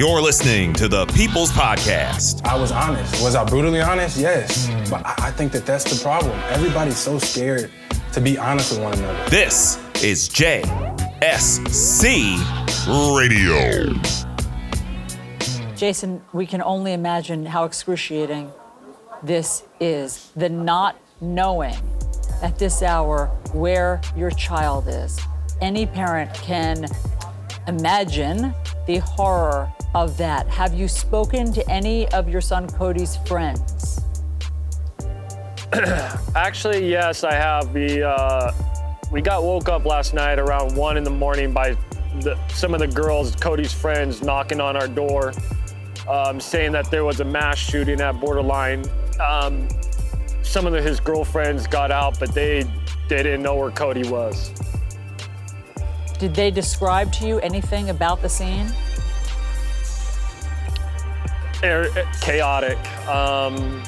You're listening to the People's Podcast. I was honest. Was I brutally honest? Yes. But I, I think that that's the problem. Everybody's so scared to be honest with one another. This is JSC Radio. Jason, we can only imagine how excruciating this is. The not knowing at this hour where your child is. Any parent can imagine the horror of that. Have you spoken to any of your son Cody's friends? Actually, yes, I have. We uh, we got woke up last night around one in the morning by the, some of the girls, Cody's friends, knocking on our door, um, saying that there was a mass shooting at Borderline. Um, some of the, his girlfriends got out, but they they didn't know where Cody was. Did they describe to you anything about the scene? Er, chaotic. Um,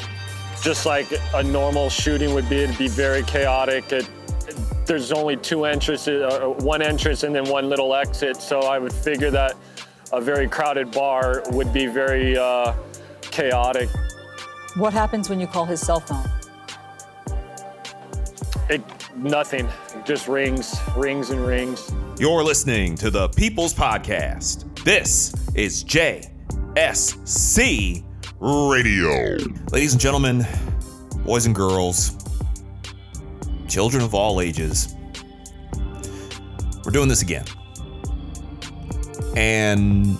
just like a normal shooting would be, it'd be very chaotic. It, it, there's only two entrances, uh, one entrance and then one little exit. So I would figure that a very crowded bar would be very uh, chaotic. What happens when you call his cell phone? It, nothing. Just rings, rings and rings. You're listening to the People's Podcast. This is JSC Radio. Ladies and gentlemen, boys and girls, children of all ages, we're doing this again. And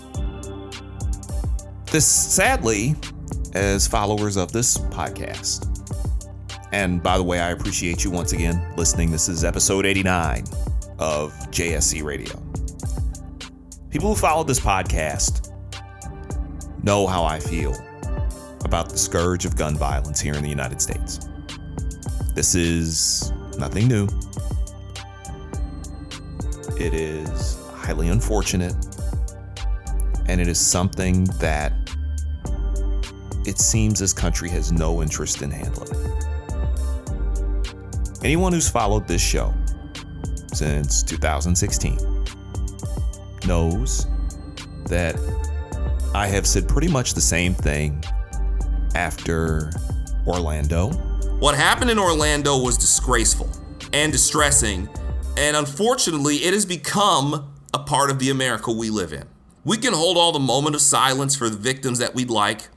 this, sadly, as followers of this podcast, and by the way, I appreciate you once again listening. This is episode 89 of JSC Radio. People who follow this podcast know how I feel about the scourge of gun violence here in the United States. This is nothing new. It is highly unfortunate, and it is something that it seems this country has no interest in handling. Anyone who's followed this show since 2016 knows that I have said pretty much the same thing after Orlando. What happened in Orlando was disgraceful and distressing, and unfortunately, it has become a part of the America we live in. We can hold all the moment of silence for the victims that we'd like.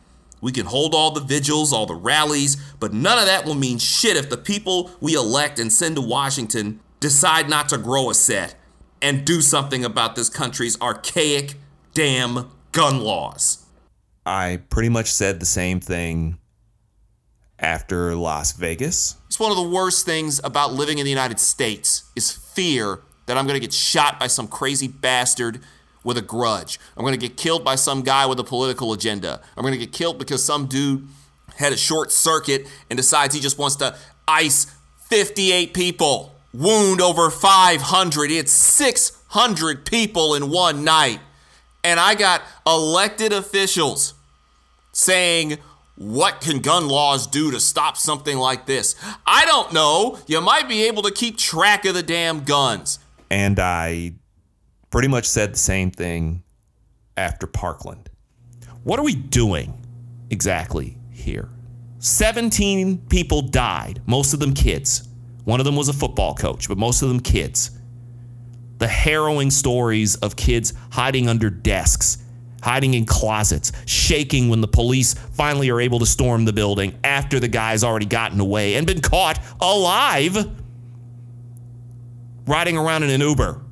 We can hold all the vigils, all the rallies, but none of that will mean shit if the people we elect and send to Washington decide not to grow a set and do something about this country's archaic damn gun laws. I pretty much said the same thing after Las Vegas. It's one of the worst things about living in the United States is fear that I'm going to get shot by some crazy bastard with a grudge. I'm going to get killed by some guy with a political agenda. I'm going to get killed because some dude had a short circuit and decides he just wants to ice 58 people, wound over 500. It's 600 people in one night. And I got elected officials saying, what can gun laws do to stop something like this? I don't know. You might be able to keep track of the damn guns. And I pretty much said the same thing after Parkland. What are we doing exactly here? 17 people died, most of them kids. One of them was a football coach, but most of them kids. The harrowing stories of kids hiding under desks, hiding in closets, shaking when the police finally are able to storm the building after the guy's already gotten away and been caught alive riding around in an Uber.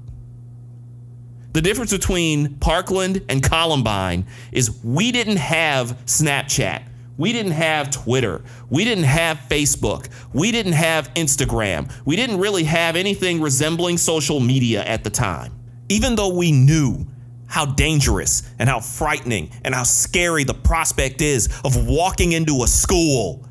The difference between Parkland and Columbine is we didn't have Snapchat. We didn't have Twitter. We didn't have Facebook. We didn't have Instagram. We didn't really have anything resembling social media at the time. Even though we knew how dangerous and how frightening and how scary the prospect is of walking into a school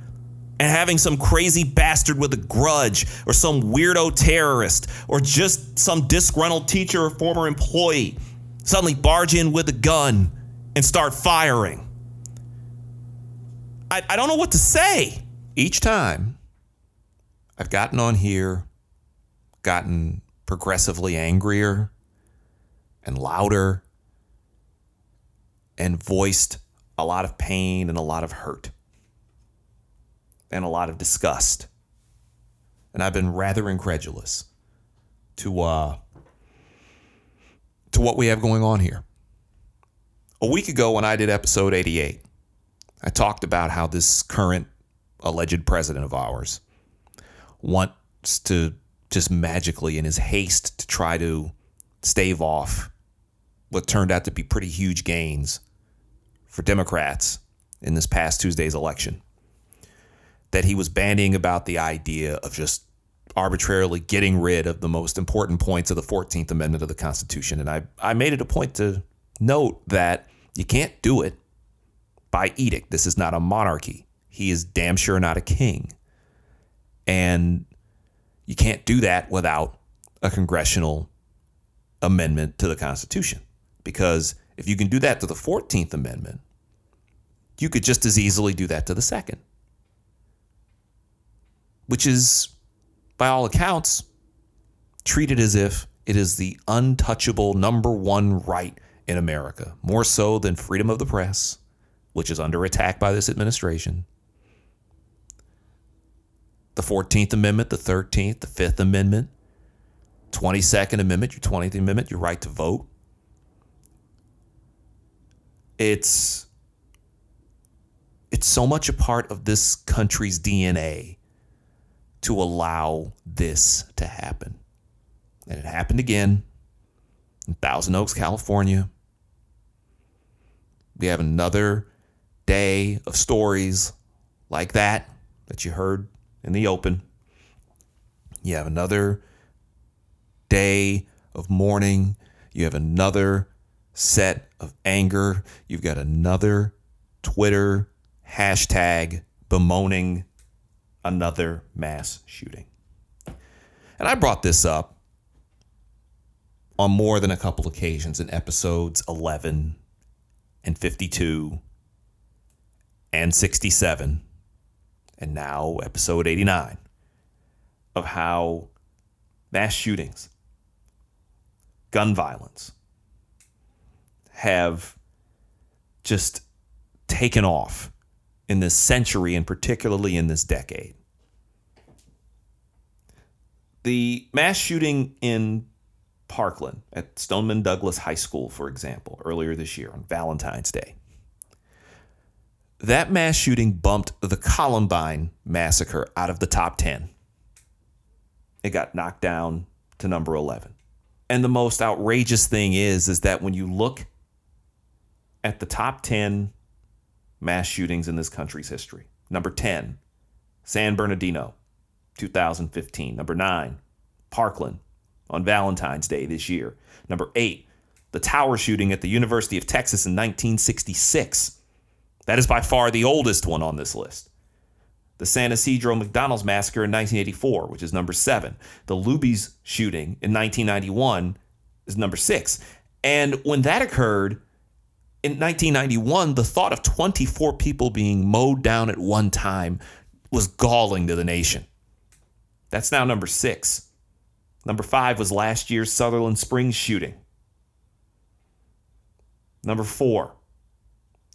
and having some crazy bastard with a grudge or some weirdo terrorist or just some disgruntled teacher or former employee suddenly barge in with a gun and start firing. I, I don't know what to say. Each time I've gotten on here, gotten progressively angrier and louder and voiced a lot of pain and a lot of hurt and a lot of disgust. And I've been rather incredulous to uh, to what we have going on here. A week ago, when I did episode 88, I talked about how this current alleged president of ours wants to just magically, in his haste to try to stave off what turned out to be pretty huge gains for Democrats in this past Tuesday's election, that he was bandying about the idea of just arbitrarily getting rid of the most important points of the 14th Amendment of the Constitution. And I, I made it a point to note that you can't do it by edict. This is not a monarchy. He is damn sure not a king. And you can't do that without a congressional amendment to the Constitution. Because if you can do that to the 14th Amendment, you could just as easily do that to the second, which is by all accounts, treated as if it is the untouchable number one right in America, more so than freedom of the press, which is under attack by this administration. The 14th Amendment, the 13th, the 5th Amendment, 22nd Amendment, your 20th Amendment, your right to vote. It's it's so much a part of this country's DNA to allow this to happen. And it happened again in Thousand Oaks, California. We have another day of stories like that that you heard in the open. You have another day of mourning. You have another set of anger. You've got another Twitter hashtag bemoaning another mass shooting. And I brought this up on more than a couple occasions in episodes 11 and 52 and 67 and now episode 89 of how mass shootings, gun violence have just taken off in this century and particularly in this decade. The mass shooting in Parkland at Stoneman Douglas High School, for example, earlier this year on Valentine's Day. That mass shooting bumped the Columbine massacre out of the top 10. It got knocked down to number 11. And the most outrageous thing is is that when you look at the top 10 mass shootings in this country's history. Number 10, San Bernardino, 2015. Number 9, Parkland on Valentine's Day this year. Number 8, the tower shooting at the University of Texas in 1966. That is by far the oldest one on this list. The San Ysidro McDonald's massacre in 1984, which is number 7. The Luby's shooting in 1991 is number 6. And when that occurred, in 1991, the thought of 24 people being mowed down at one time was galling to the nation. That's now number six. Number five was last year's Sutherland Springs shooting. Number four,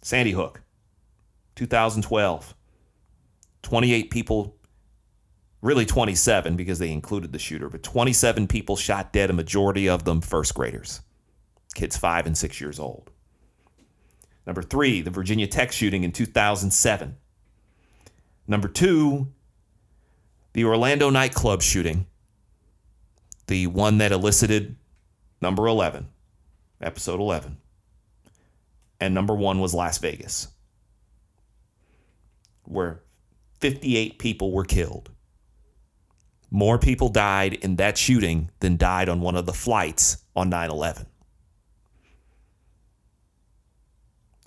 Sandy Hook, 2012. 28 people, really 27 because they included the shooter, but 27 people shot dead, a majority of them first graders, kids five and six years old. Number three, the Virginia Tech shooting in 2007. Number two, the Orlando nightclub shooting, the one that elicited number 11, episode 11. And number one was Las Vegas, where 58 people were killed. More people died in that shooting than died on one of the flights on 9 11.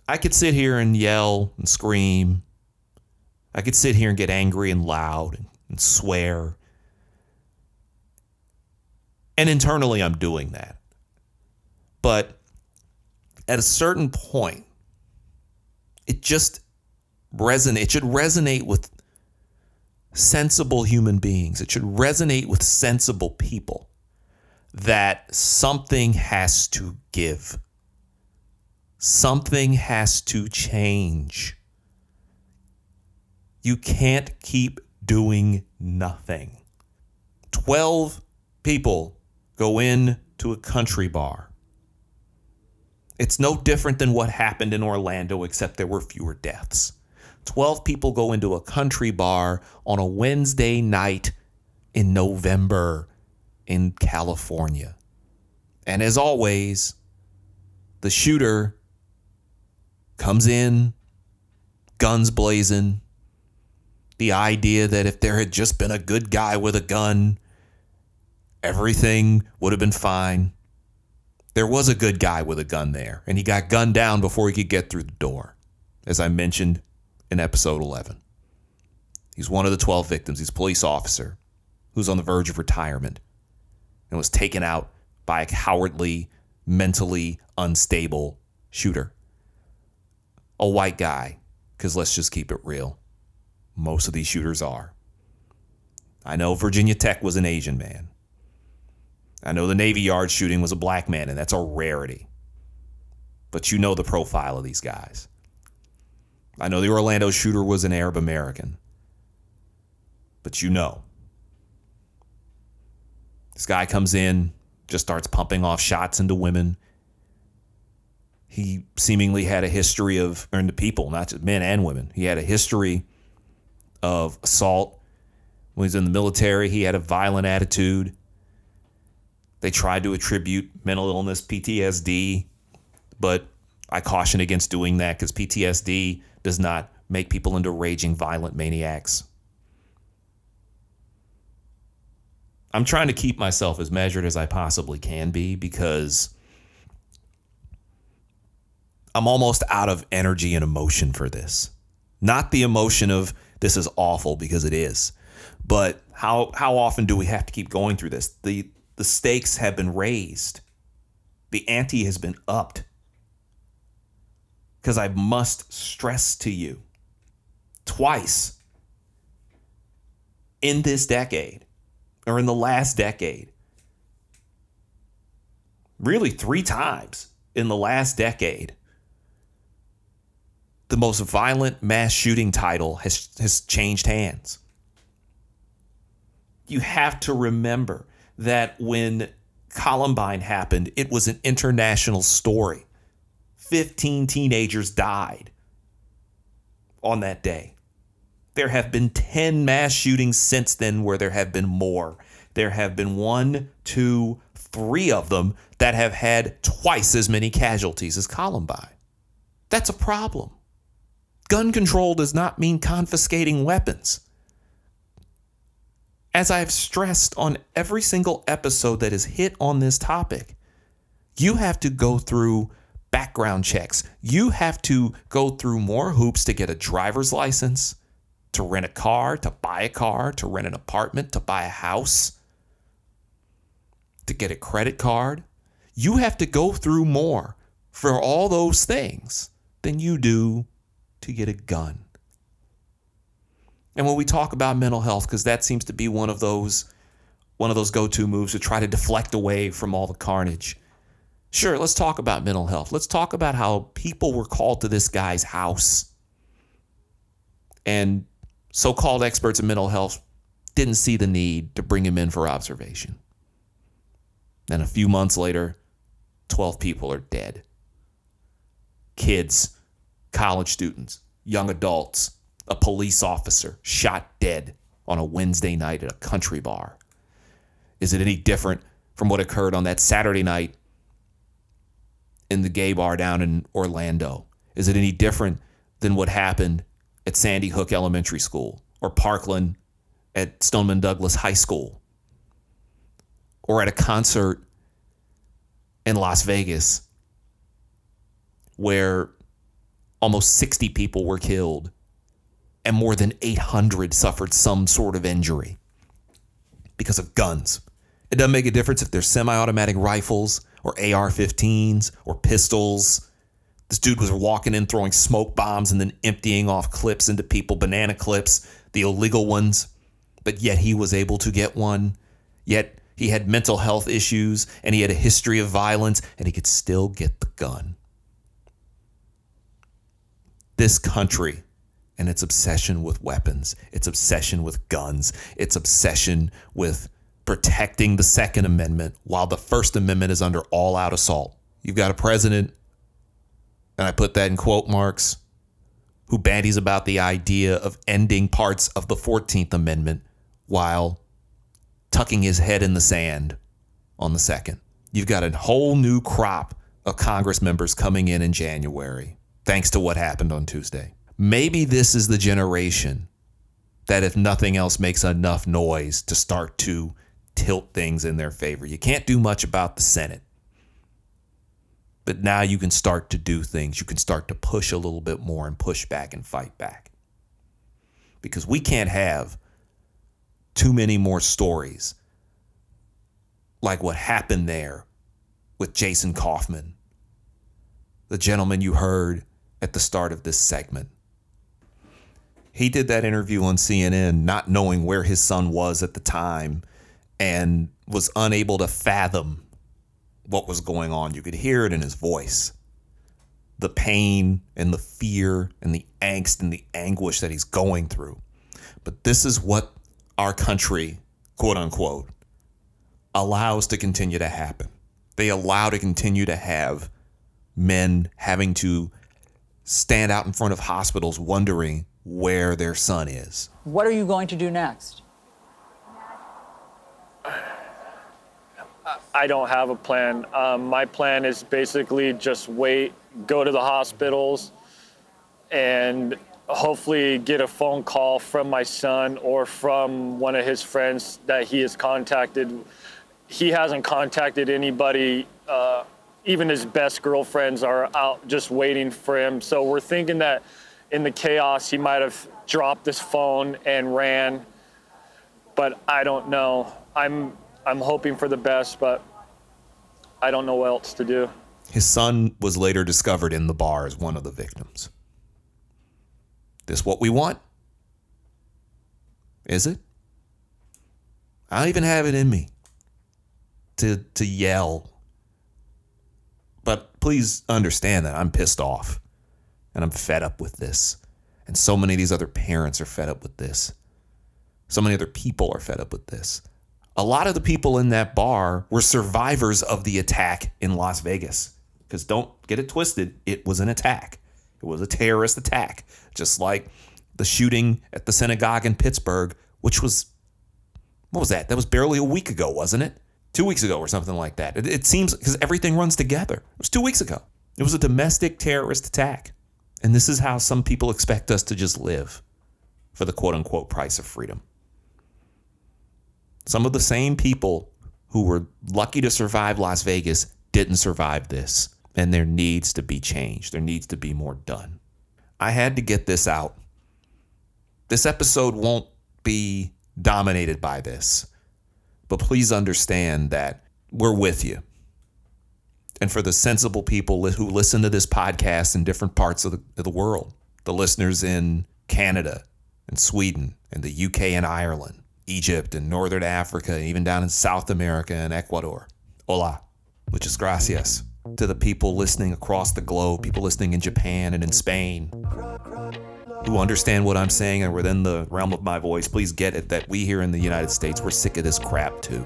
I could sit here and yell and scream. I could sit here and get angry and loud and, and swear. And internally, I'm doing that. But at a certain point, it just resonate. It should resonate with sensible human beings. It should resonate with sensible people that something has to give Something has to change. You can't keep doing nothing. 12 people go in to a country bar. It's no different than what happened in Orlando, except there were fewer deaths. 12 people go into a country bar on a Wednesday night in November in California. And as always, the shooter comes in, guns blazing. The idea that if there had just been a good guy with a gun, everything would have been fine. There was a good guy with a gun there, and he got gunned down before he could get through the door, as I mentioned in episode 11. He's one of the 12 victims. He's a police officer who's on the verge of retirement and was taken out by a cowardly, mentally unstable shooter. A white guy, because let's just keep it real. Most of these shooters are. I know Virginia Tech was an Asian man. I know the Navy Yard shooting was a black man, and that's a rarity. But you know the profile of these guys. I know the Orlando shooter was an Arab American. But you know. This guy comes in, just starts pumping off shots into women. He seemingly had a history of, and the people, not just men and women. He had a history of assault. When he was in the military, he had a violent attitude. They tried to attribute mental illness, PTSD, but I caution against doing that because PTSD does not make people into raging violent maniacs. I'm trying to keep myself as measured as I possibly can be because I'm almost out of energy and emotion for this. Not the emotion of this is awful because it is, but how how often do we have to keep going through this? The the stakes have been raised. The ante has been upped. Because I must stress to you twice in this decade or in the last decade, really three times in the last decade, the most violent mass shooting title has, has changed hands. You have to remember that when Columbine happened, it was an international story. 15 teenagers died on that day. There have been 10 mass shootings since then where there have been more. There have been one, two, three of them that have had twice as many casualties as Columbine. That's a problem. Gun control does not mean confiscating weapons. As I've stressed on every single episode that has hit on this topic, you have to go through background checks. You have to go through more hoops to get a driver's license, to rent a car, to buy a car, to rent an apartment, to buy a house, to get a credit card. You have to go through more for all those things than you do to get a gun. And when we talk about mental health, because that seems to be one of those one of those go-to moves to try to deflect away from all the carnage. Sure, let's talk about mental health. Let's talk about how people were called to this guy's house. And so called experts in mental health didn't see the need to bring him in for observation. Then a few months later, 12 people are dead kids, college students, young adults, a police officer shot dead on a Wednesday night at a country bar. Is it any different from what occurred on that Saturday night in the gay bar down in Orlando? Is it any different than what happened at Sandy Hook Elementary School or Parkland at Stoneman Douglas High School or at a concert in Las Vegas where almost 60 people were killed and more than 800 suffered some sort of injury because of guns. It doesn't make a difference if they're semi automatic rifles or AR 15s or pistols this dude was walking in, throwing smoke bombs, and then emptying off clips into people, banana clips, the illegal ones. But yet he was able to get one. Yet he had mental health issues and he had a history of violence and he could still get the gun. This country and its obsession with weapons, its obsession with guns, its obsession with protecting the Second Amendment while the First Amendment is under all out assault. You've got a president, and I put that in quote marks, who bandies about the idea of ending parts of the 14th Amendment while tucking his head in the sand on the second. You've got a whole new crop of Congress members coming in in January, thanks to what happened on Tuesday. Maybe this is the generation that, if nothing else, makes enough noise to start to tilt things in their favor. You can't do much about the Senate. But now you can start to do things. You can start to push a little bit more and push back and fight back. Because we can't have too many more stories like what happened there with Jason Coffman, the gentleman you heard at the start of this segment. He did that interview on CNN not knowing where his son was at the time and was unable to fathom what was going on. You could hear it in his voice the pain and the fear and the angst and the anguish that he's going through. But this is what our country, quote unquote, allows to continue to happen. They allow to continue to have men having to stand out in front of hospitals wondering where their son is. What are you going to do next? I don't have a plan. Um, my plan is basically just wait, go to the hospitals, and hopefully get a phone call from my son or from one of his friends that he has contacted. He hasn't contacted anybody. Uh, even his best girlfriends are out just waiting for him. So we're thinking that in the chaos, he might have dropped his phone and ran. But I don't know. I'm I'm hoping for the best, but I don't know what else to do. His son was later discovered in the bar as one of the victims. This what we want? Is it? I don't even have it in me to to yell. But please understand that I'm pissed off and I'm fed up with this. And so many of these other parents are fed up with this. So many other people are fed up with this a lot of the people in that bar were survivors of the attack in Las Vegas. Because don't get it twisted, it was an attack. It was a terrorist attack, just like the shooting at the synagogue in Pittsburgh, which was, what was that? That was barely a week ago, wasn't it? Two weeks ago or something like that. It, it seems because everything runs together. It was two weeks ago. It was a domestic terrorist attack. And this is how some people expect us to just live for the quote unquote price of freedom. Some of the same people who were lucky to survive Las Vegas didn't survive this. And there needs to be change. There needs to be more done. I had to get this out. This episode won't be dominated by this, but please understand that we're with you. And for the sensible people who listen to this podcast in different parts of the, of the world, the listeners in Canada and Sweden and the UK and Ireland, Egypt and Northern Africa, and even down in South America and Ecuador. Hola, muchas gracias to the people listening across the globe, people listening in Japan and in Spain who understand what I'm saying and within the realm of my voice. Please get it that we here in the United States, we're sick of this crap too.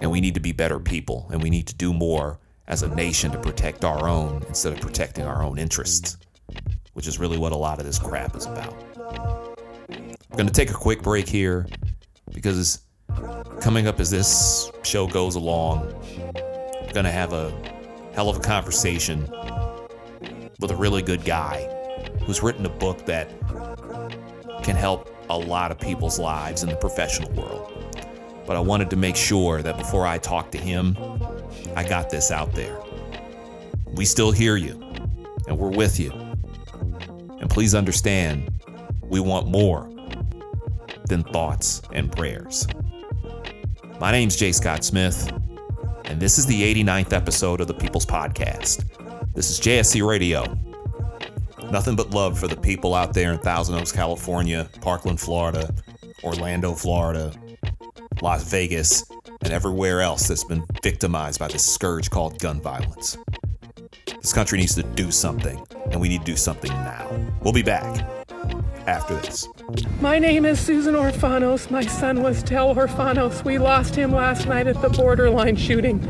And we need to be better people and we need to do more as a nation to protect our own instead of protecting our own interests, which is really what a lot of this crap is about. I'm going to take a quick break here because coming up as this show goes along, I'm going to have a hell of a conversation with a really good guy who's written a book that can help a lot of people's lives in the professional world. But I wanted to make sure that before I talk to him, I got this out there. We still hear you, and we're with you. And please understand, we want more than thoughts and prayers. My name's Jay Scott Smith, and this is the 89th episode of the People's Podcast. This is JSC Radio. Nothing but love for the people out there in Thousand Oaks, California, Parkland, Florida, Orlando, Florida, Las Vegas, and everywhere else that's been victimized by this scourge called gun violence. This country needs to do something. and we need to do something now. We'll be back after this. My name is Susan Orfanos. My son was Tel Orfanos. We lost him last night at the borderline shooting.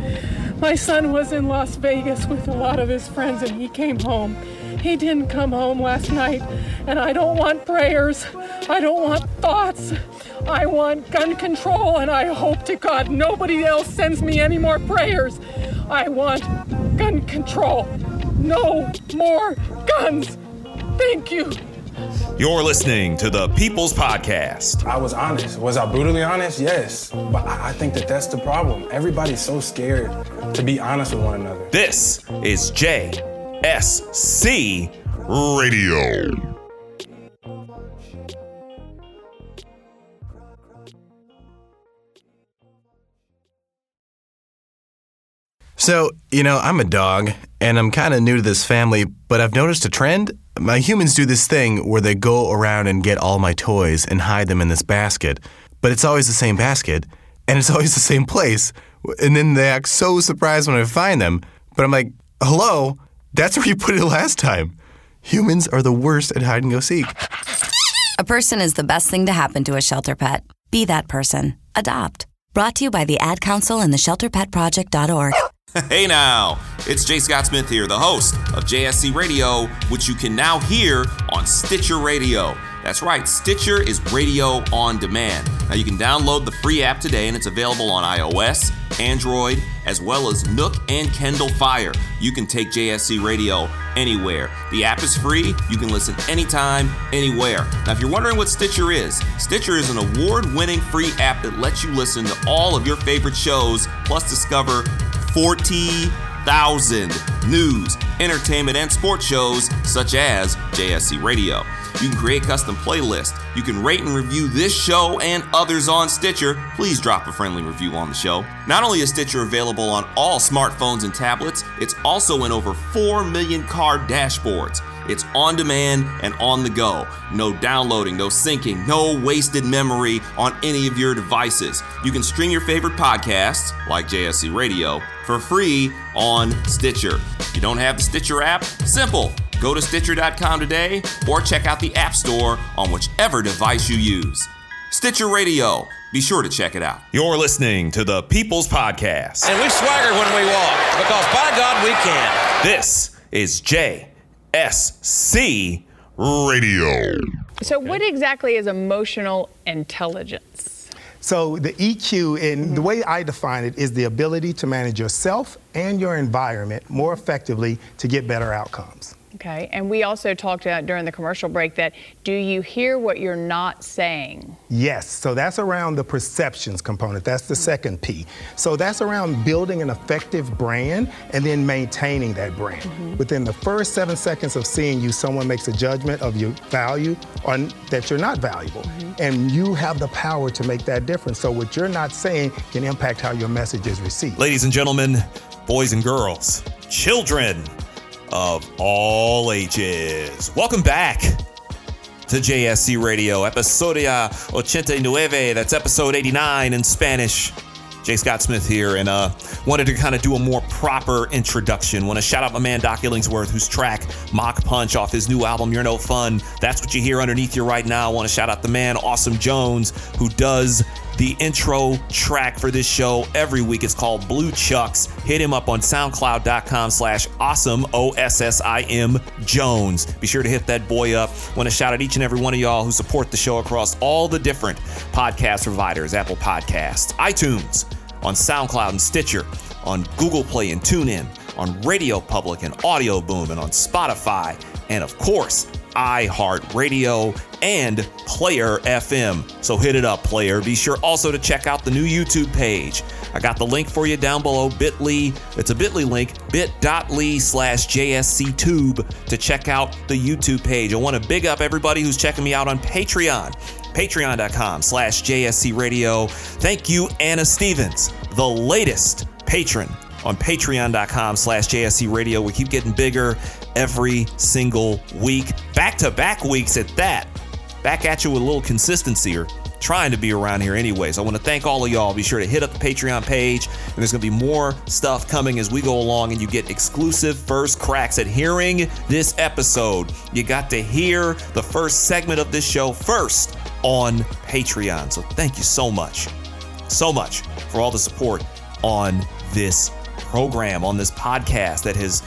My son was in Las Vegas with a lot of his friends and he came home. He didn't come home last night, and I don't want prayers. I don't want thoughts. I want gun control, and I hope to God nobody else sends me any more prayers. I want gun control. No more guns. Thank you. You're listening to the People's Podcast. I was honest. Was I brutally honest? Yes. But I I think that that's the problem. Everybody's so scared to be honest with one another. This is JSC Radio. So, you know, I'm a dog and I'm kind of new to this family, but I've noticed a trend. My humans do this thing where they go around and get all my toys and hide them in this basket, but it's always the same basket and it's always the same place. And then they act so surprised when I find them, but I'm like, hello, that's where you put it last time. Humans are the worst at hide and go seek. A person is the best thing to happen to a shelter pet. Be that person. Adopt. Brought to you by the Ad Council and the ShelterPetProject.org. Hey now, it's Jay Scott Smith here, the host of JSC Radio, which you can now hear on Stitcher Radio. That's right, Stitcher is radio on demand. Now you can download the free app today and it's available on iOS, Android, as well as Nook and Kindle Fire. You can take JSC Radio anywhere. The app is free, you can listen anytime, anywhere. Now if you're wondering what Stitcher is, Stitcher is an award-winning free app that lets you listen to all of your favorite shows, plus discover 40,000 news, entertainment, and sports shows such as JSC Radio. You can create custom playlists. You can rate and review this show and others on Stitcher. Please drop a friendly review on the show. Not only is Stitcher available on all smartphones and tablets, it's also in over 4 million car dashboards. It's on demand and on the go. No downloading, no syncing, no wasted memory on any of your devices. You can stream your favorite podcasts, like JSC Radio, for free on Stitcher. If you don't have the Stitcher app, simple. Go to Stitcher.com today or check out the App Store on whichever device you use. Stitcher Radio. Be sure to check it out. You're listening to the People's Podcast. And we swagger when we walk because by God we can. This is JSC Radio. So, what exactly is emotional intelligence? So the EQ, in the way I define it, is the ability to manage yourself and your environment more effectively to get better outcomes. Okay, and we also talked about during the commercial break that do you hear what you're not saying? Yes, so that's around the perceptions component. That's the hmm. second P. So that's around building an effective brand and then maintaining that brand. Mm-hmm. Within the first seven seconds of seeing you, someone makes a judgment of your value or that you're not valuable. Mm-hmm. And you have the power to make that difference. So what you're not saying can impact how your message is received. Ladies and gentlemen, boys and girls, children of all ages, welcome back to JSC Radio, episodia 89. That's episode 89 in Spanish. Jay Scott Smith here, and uh, wanted to kind of do a more proper introduction. Want to shout out my man Doc Illingsworth, whose track "Mock Punch" off his new album "You're No Fun." That's what you hear underneath you right now. Want to shout out the man Ossim Jones, who does the intro track for this show every week. It's called Blue Chucks. Hit him up on soundcloud.com slash Ossim O-S-S-I-M Jones. Be sure to hit that boy up. Want to shout out each and every one of y'all who support the show across all the different podcast providers, Apple Podcasts, iTunes, on SoundCloud and Stitcher, on Google Play and TuneIn, on Radio Public and Audio Boom, and on Spotify, and of course, iHeartRadio and Player FM. So hit it up, player. Be sure also to check out the new YouTube page. I got the link for you down below, bit.ly. It's a bit.ly link, bit.ly slash JSCTube to check out the YouTube page. I want to big up everybody who's checking me out on Patreon. Patreon.com slash JSC Radio. Thank you, Anna Stevens, the latest patron on patreon.com slash JSC Radio. We keep getting bigger every single week. Back to back weeks at that. Back at you with a little consistency or trying to be around here anyways. I want to thank all of y'all. Be sure to hit up the Patreon page, and there's going to be more stuff coming as we go along, and you get exclusive first cracks at hearing this episode. You got to hear the first segment of this show first on Patreon. So thank you so much, so much for all the support on this program, on this podcast that has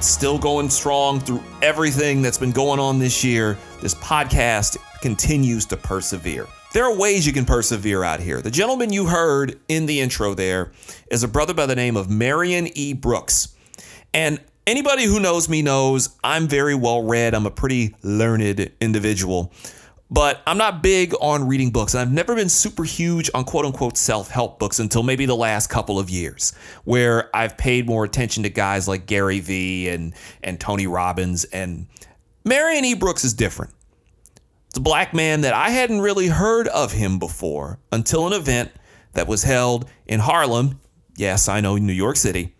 still going strong through everything that's been going on this year. This podcast continues to persevere. There are ways you can persevere out here. The gentleman you heard in the intro there is a brother by the name of Marion E. Brooks. And anybody who knows me knows I'm very well read. I'm a pretty learned individual. But I'm not big on reading books. I've never been super huge on quote unquote self help books until maybe the last couple of years, where I've paid more attention to guys like Gary Vee and, and Tony Robbins. And Marion E. Brooks is different. It's a black man that I hadn't really heard of him before until an event that was held in Harlem. Yes, I know, New York City.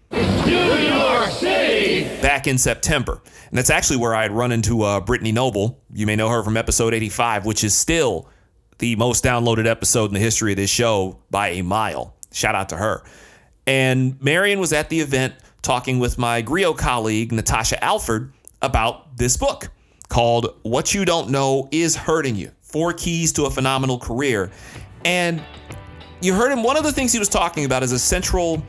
Back in September. And that's actually where I had run into uh, Brittany Noble. You may know her from episode 85, which is still the most downloaded episode in the history of this show by a mile. Shout out to her. And Marion was at the event talking with my Grio colleague, Natasha Alford, about this book called What You Don't Know Is Hurting You Four Keys to a Phenomenal Career. And you heard him, one of the things he was talking about is a central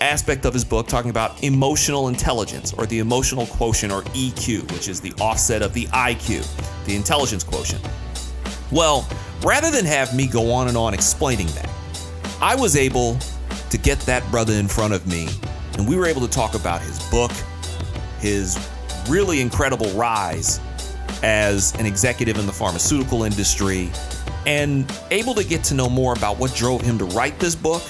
aspect of his book talking about emotional intelligence or the emotional quotient or EQ, which is the offset of the IQ, the intelligence quotient. Well, rather than have me go on and on explaining that, I was able to get that brother in front of me and we were able to talk about his book, his really incredible rise as an executive in the pharmaceutical industry, and able to get to know more about what drove him to write this book.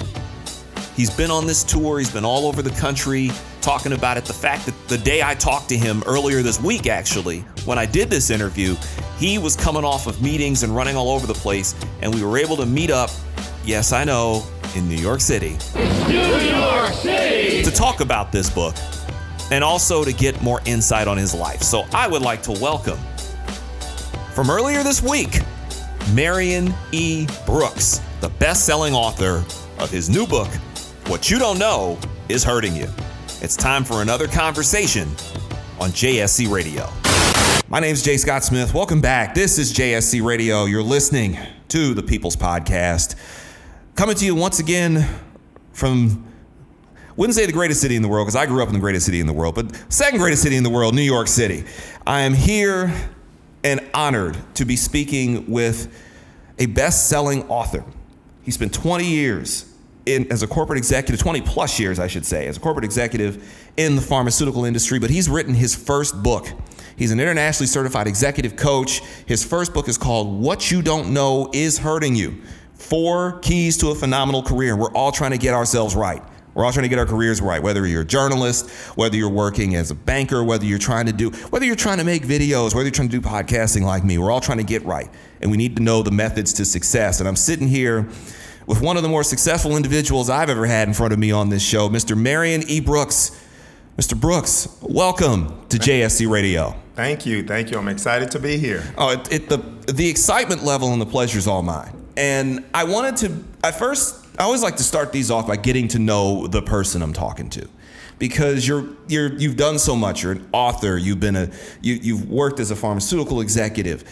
He's been on this tour, he's been all over the country talking about it. The fact that the day I talked to him earlier this week, actually, when I did this interview, he was coming off of meetings and running all over the place, and we were able to meet up, yes, I know, in New York City. New York City! To talk about this book and also to get more insight on his life. So I would like to welcome from earlier this week, Marion E. Brooks, the best selling author of his new book, What You Don't Know Is Hurting You. It's time for another conversation on JSC Radio. My name is Jay Scott Smith. Welcome back. This is JSC Radio. You're listening to the People's Podcast. Coming to you once again from wouldn't say the greatest city in the world because I grew up in the greatest city in the world, but second greatest city in the world, New York City. I am here and honored to be speaking with a best-selling author. He spent 20 years in, as a corporate executive, 20 plus years, I should say, as a corporate executive in the pharmaceutical industry, but he's written his first book. He's an internationally certified executive coach. His first book is called What You Don't Know Is Hurting You Four Keys to a Phenomenal Career. We're all trying to get ourselves right. We're all trying to get our careers right, whether you're a journalist, whether you're working as a banker, whether you're trying to do, whether you're trying to make videos, whether you're trying to do podcasting like me. We're all trying to get right. And we need to know the methods to success. And I'm sitting here with one of the more successful individuals I've ever had in front of me on this show, Mr. Marion E. Brooks. Mr. Brooks, welcome to JSC Radio. Thank you, thank you. I'm excited to be here. Oh, it, it, the the excitement level and the pleasure is all mine. And I wanted to, at first, I always like to start these off by getting to know the person I'm talking to. Because you're you're you've done so much. You're an author. You've been a you you've worked as a pharmaceutical executive.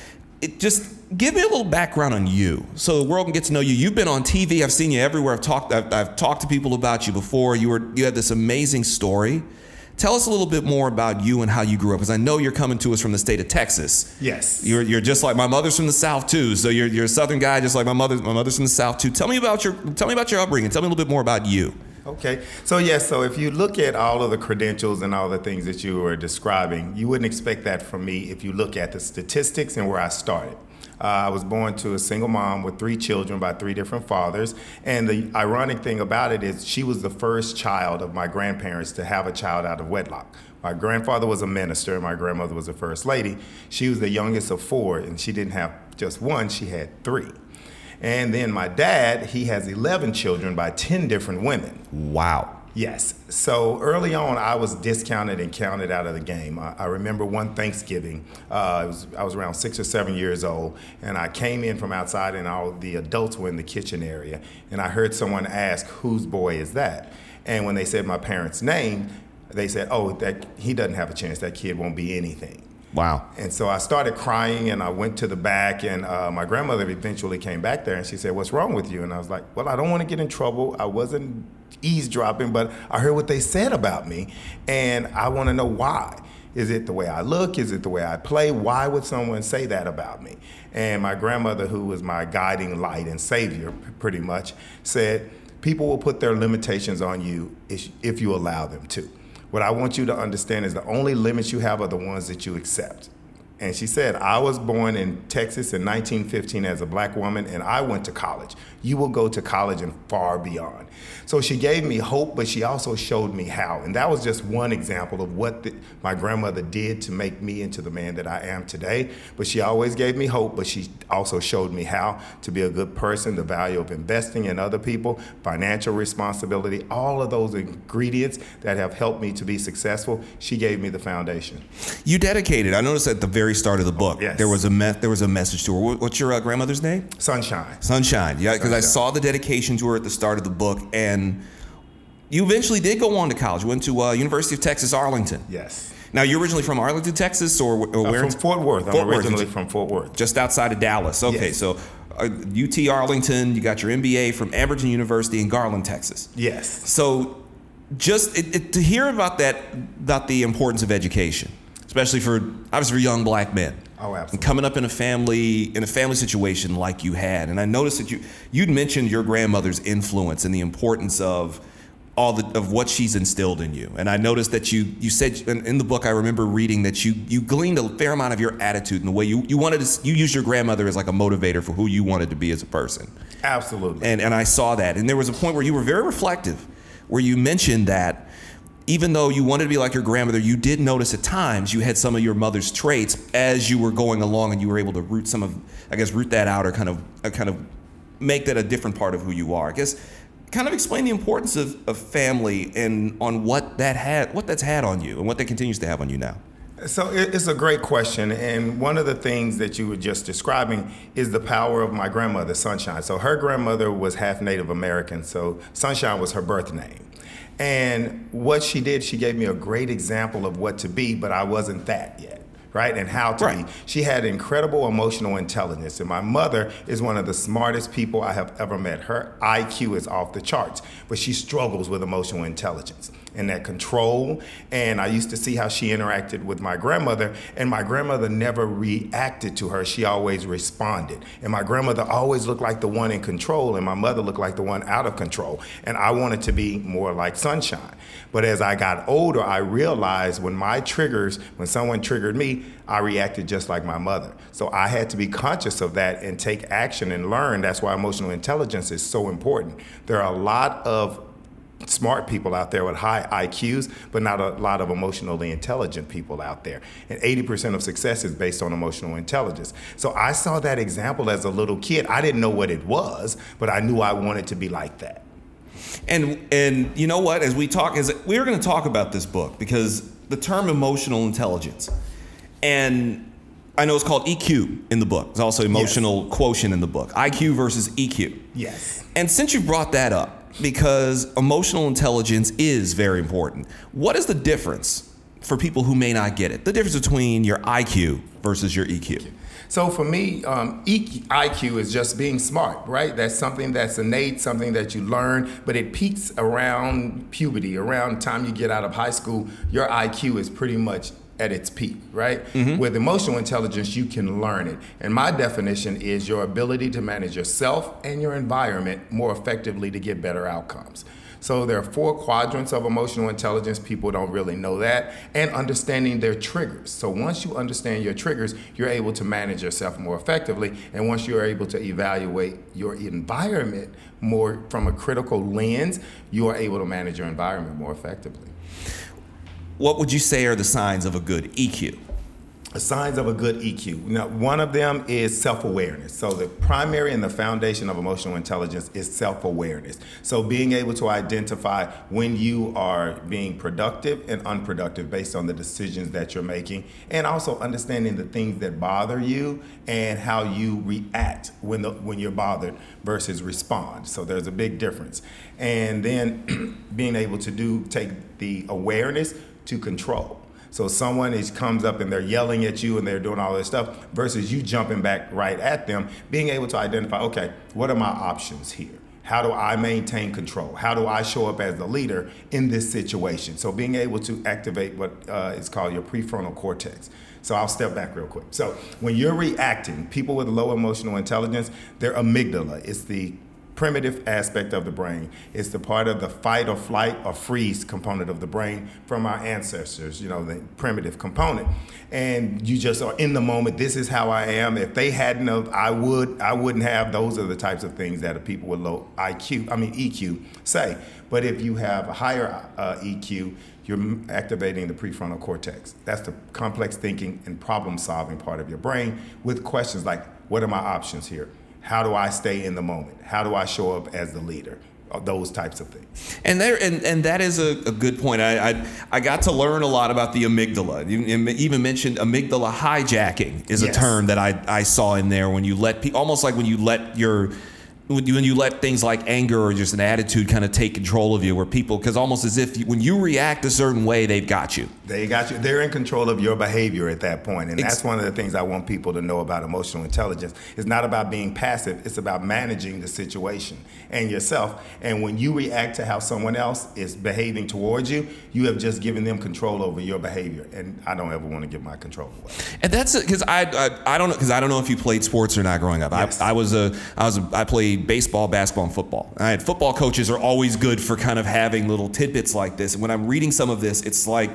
It just give me a little background on you, so the world can get to know you. You've been on TV. I've seen you everywhere. I've talked. I've, I've talked to people about you before. You were you had this amazing story. Tell us a little bit more about you and how you grew up, because I know you're coming to us from the state of Texas. Yes. You're, you're just like my mother's from the South too, so you're, you're a Southern guy, just like my mother. My mother's from the South too. Tell me about your tell me about your upbringing. Tell me a little bit more about you. Okay. So yes, so if you look at all of the credentials and all the things that you were describing, you wouldn't expect that from me if you look at the statistics and where I started. Uh, I was born to a single mom with three children by three different fathers. And the ironic thing about it is, she was the first child of my grandparents to have a child out of wedlock. My grandfather was a minister, and my grandmother was a first lady. She was the youngest of four, and she didn't have just one, she had three. And then my dad, he has 11 children by 10 different women. Wow. Yes. So early on, I was discounted and counted out of the game. I, I remember one Thanksgiving, uh, was, I was around six or seven years old, and I came in from outside, and all the adults were in the kitchen area, and I heard someone ask, "Whose boy is that?" And when they said my parents' name, they said, "Oh, that he doesn't have a chance. That kid won't be anything." Wow. And so I started crying and I went to the back and uh, my grandmother eventually came back there and she said, What's wrong with you? And I was like, Well, I don't want to get in trouble. I wasn't eavesdropping, but I heard what they said about me and I want to know why. Is it the way I look? Is it the way I play? Why would someone say that about me? And my grandmother, who was my guiding light and savior pretty much, said, People will put their limitations on you if you allow them to. What I want you to understand is the only limits you have are the ones that you accept. And she said, I was born in Texas in 1915 as a black woman, and I went to college. You will go to college and far beyond. So she gave me hope, but she also showed me how. And that was just one example of what the, my grandmother did to make me into the man that I am today. But she always gave me hope, but she also showed me how to be a good person, the value of investing in other people, financial responsibility, all of those ingredients that have helped me to be successful. She gave me the foundation. You dedicated. I noticed at the very start of the book, yes. there was a me- there was a message to her. What's your uh, grandmother's name? Sunshine. Sunshine. Yeah, because I saw the dedication to her at the start of the book, and you eventually did go on to college. You went to uh, University of Texas Arlington. Yes. Now you're originally from Arlington, Texas, or, or where? from Fort Worth. I'm originally from Fort Worth. just outside of Dallas. Okay, Yes. so uh, UT Arlington. You got your MBA from Amberton University in Garland, Texas. Yes. So, just it, it, to hear about that, about the importance of education, especially for obviously for young black men. Oh, And coming up in a family in a family situation like you had, and I noticed that you you'd mentioned your grandmother's influence and the importance of all the of what she's instilled in you. And I noticed that you you said in, in the book I remember reading that you you gleaned a fair amount of your attitude and the way you you wanted to you used your grandmother as like a motivator for who you wanted to be as a person. Absolutely. And and I saw that. And there was a point where you were very reflective, where you mentioned that even though you wanted to be like your grandmother, you did notice at times you had some of your mother's traits as you were going along, and you were able to root some of, I guess, root that out or kind of, uh, kind of make that a different part of who you are. I guess, kind of explain the importance of, of family and on what that had, what that's had on you, and what that continues to have on you now. So it's a great question, and one of the things that you were just describing is the power of my grandmother, Sunshine. So her grandmother was half Native American, so Sunshine was her birth name. And what she did, she gave me a great example of what to be, but I wasn't that yet. Right, and how to be. She had incredible emotional intelligence, and my mother is one of the smartest people I have ever met. Her IQ is off the charts, but she struggles with emotional intelligence and that control. And I used to see how she interacted with my grandmother, and my grandmother never reacted to her. She always responded. And my grandmother always looked like the one in control, and my mother looked like the one out of control. And I wanted to be more like Sunshine. But as I got older, I realized when my triggers, when someone triggered me, I reacted just like my mother. So I had to be conscious of that and take action and learn. That's why emotional intelligence is so important. There are a lot of smart people out there with high IQs, but not a lot of emotionally intelligent people out there. And 80% of success is based on emotional intelligence. So I saw that example as a little kid. I didn't know what it was, but I knew I wanted to be like that. And and you know what? As we talk, as we're going to talk about this book because the term emotional intelligence, and I know it's called EQ in the book. It's also emotional quotient in the book. IQ versus EQ. Yes. And since you brought that up, because emotional intelligence is very important, what is the difference for people who may not get it? The difference between your IQ versus your EQ. So for me, um, IQ is just being smart, right? That's something that's innate, something that you learn, but it peaks around puberty, around time you get out of high school. Your IQ is pretty much at its peak, right? Mm-hmm. With emotional intelligence, you can learn it. And my definition is your ability to manage yourself and your environment more effectively to get better outcomes. So there are four quadrants of emotional intelligence. People don't really know that. And understanding their triggers. So once you understand your triggers, you're able to manage yourself more effectively. And once you're able to evaluate your environment more from a critical lens, you are able to manage your environment more effectively. What would you say are the signs of a good EQ? signs of a good EQ. Now, one of them is self-awareness. So the primary and the foundation of emotional intelligence is self-awareness. So being able to identify when you are being productive and unproductive based on the decisions that you're making, and also understanding the things that bother you and how you react when the, when you're bothered versus respond. So there's a big difference. And then being able to do take the awareness to control. So someone is comes up and they're yelling at you and they're doing all this stuff versus you jumping back right at them, being able to identify, okay, what are my options here? How do I maintain control? How do I show up as the leader in this situation? So being able to activate what uh, is called your prefrontal cortex. So I'll step back real quick. So when you're reacting, people with low emotional intelligence, their amygdala, it's the primitive aspect of the brain. It's the part of the fight or flight or freeze component of the brain from our ancestors, you know, the primitive component. And you just are in the moment. This is how I am. If they hadn't of, I would, I wouldn't have. Those are the types of things that people with low IQ, I mean EQ, say. But if you have a higher uh, EQ, you're activating the prefrontal cortex. That's the complex thinking and problem solving part of your brain with questions like, what are my options here? How do I stay in the moment? How do I show up as the leader? Uh, those types of things. And there, and, and that is a, a good point. I, I, I got to learn a lot about the amygdala. You even mentioned amygdala hijacking is yes. a term that I, I saw in there when you let people, almost like when you let your when you, when you let things like anger or just an attitude kind of take control of you, where people, because almost as if you, when you react a certain way, they've got you. They got you. They're in control of your behavior at that point, and that's one of the things I want people to know about emotional intelligence. It's not about being passive; it's about managing the situation and yourself. And when you react to how someone else is behaving towards you, you have just given them control over your behavior. And I don't ever want to give my control away. And that's because I, I, I don't know because I don't know if you played sports or not growing up. Yes. I, I was a I was a, I played baseball, basketball, and football. All right, football coaches are always good for kind of having little tidbits like this. And when I'm reading some of this, it's like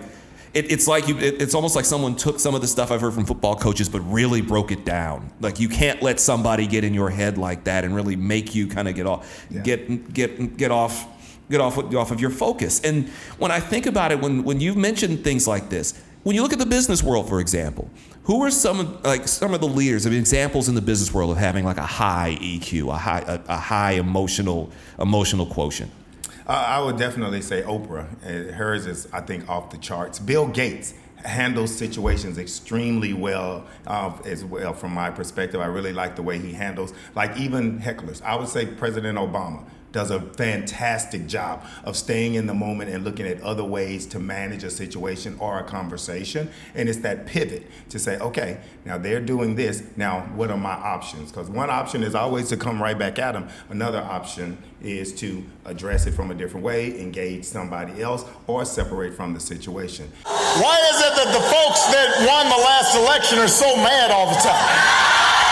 it, it's like you, it, it's almost like someone took some of the stuff I've heard from football coaches, but really broke it down. Like you can't let somebody get in your head like that and really make you kind of get off, yeah. get get get off, get off off of your focus. And when I think about it, when when you mention things like this, when you look at the business world, for example, who are some of, like some of the leaders of examples in the business world of having like a high EQ, a high a, a high emotional emotional quotient? Uh, I would definitely say Oprah. Uh, hers is, I think, off the charts. Bill Gates handles situations extremely well uh, as well from my perspective. I really like the way he handles, like even hecklers. I would say President Obama does a fantastic job of staying in the moment and looking at other ways to manage a situation or a conversation. And it's that pivot to say, okay, now they're doing this. Now, what are my options? Because one option is always to come right back at them. Another option is to address it from a different way, engage somebody else, or separate from the situation. Why is it that the folks that won the last election are so mad all the time?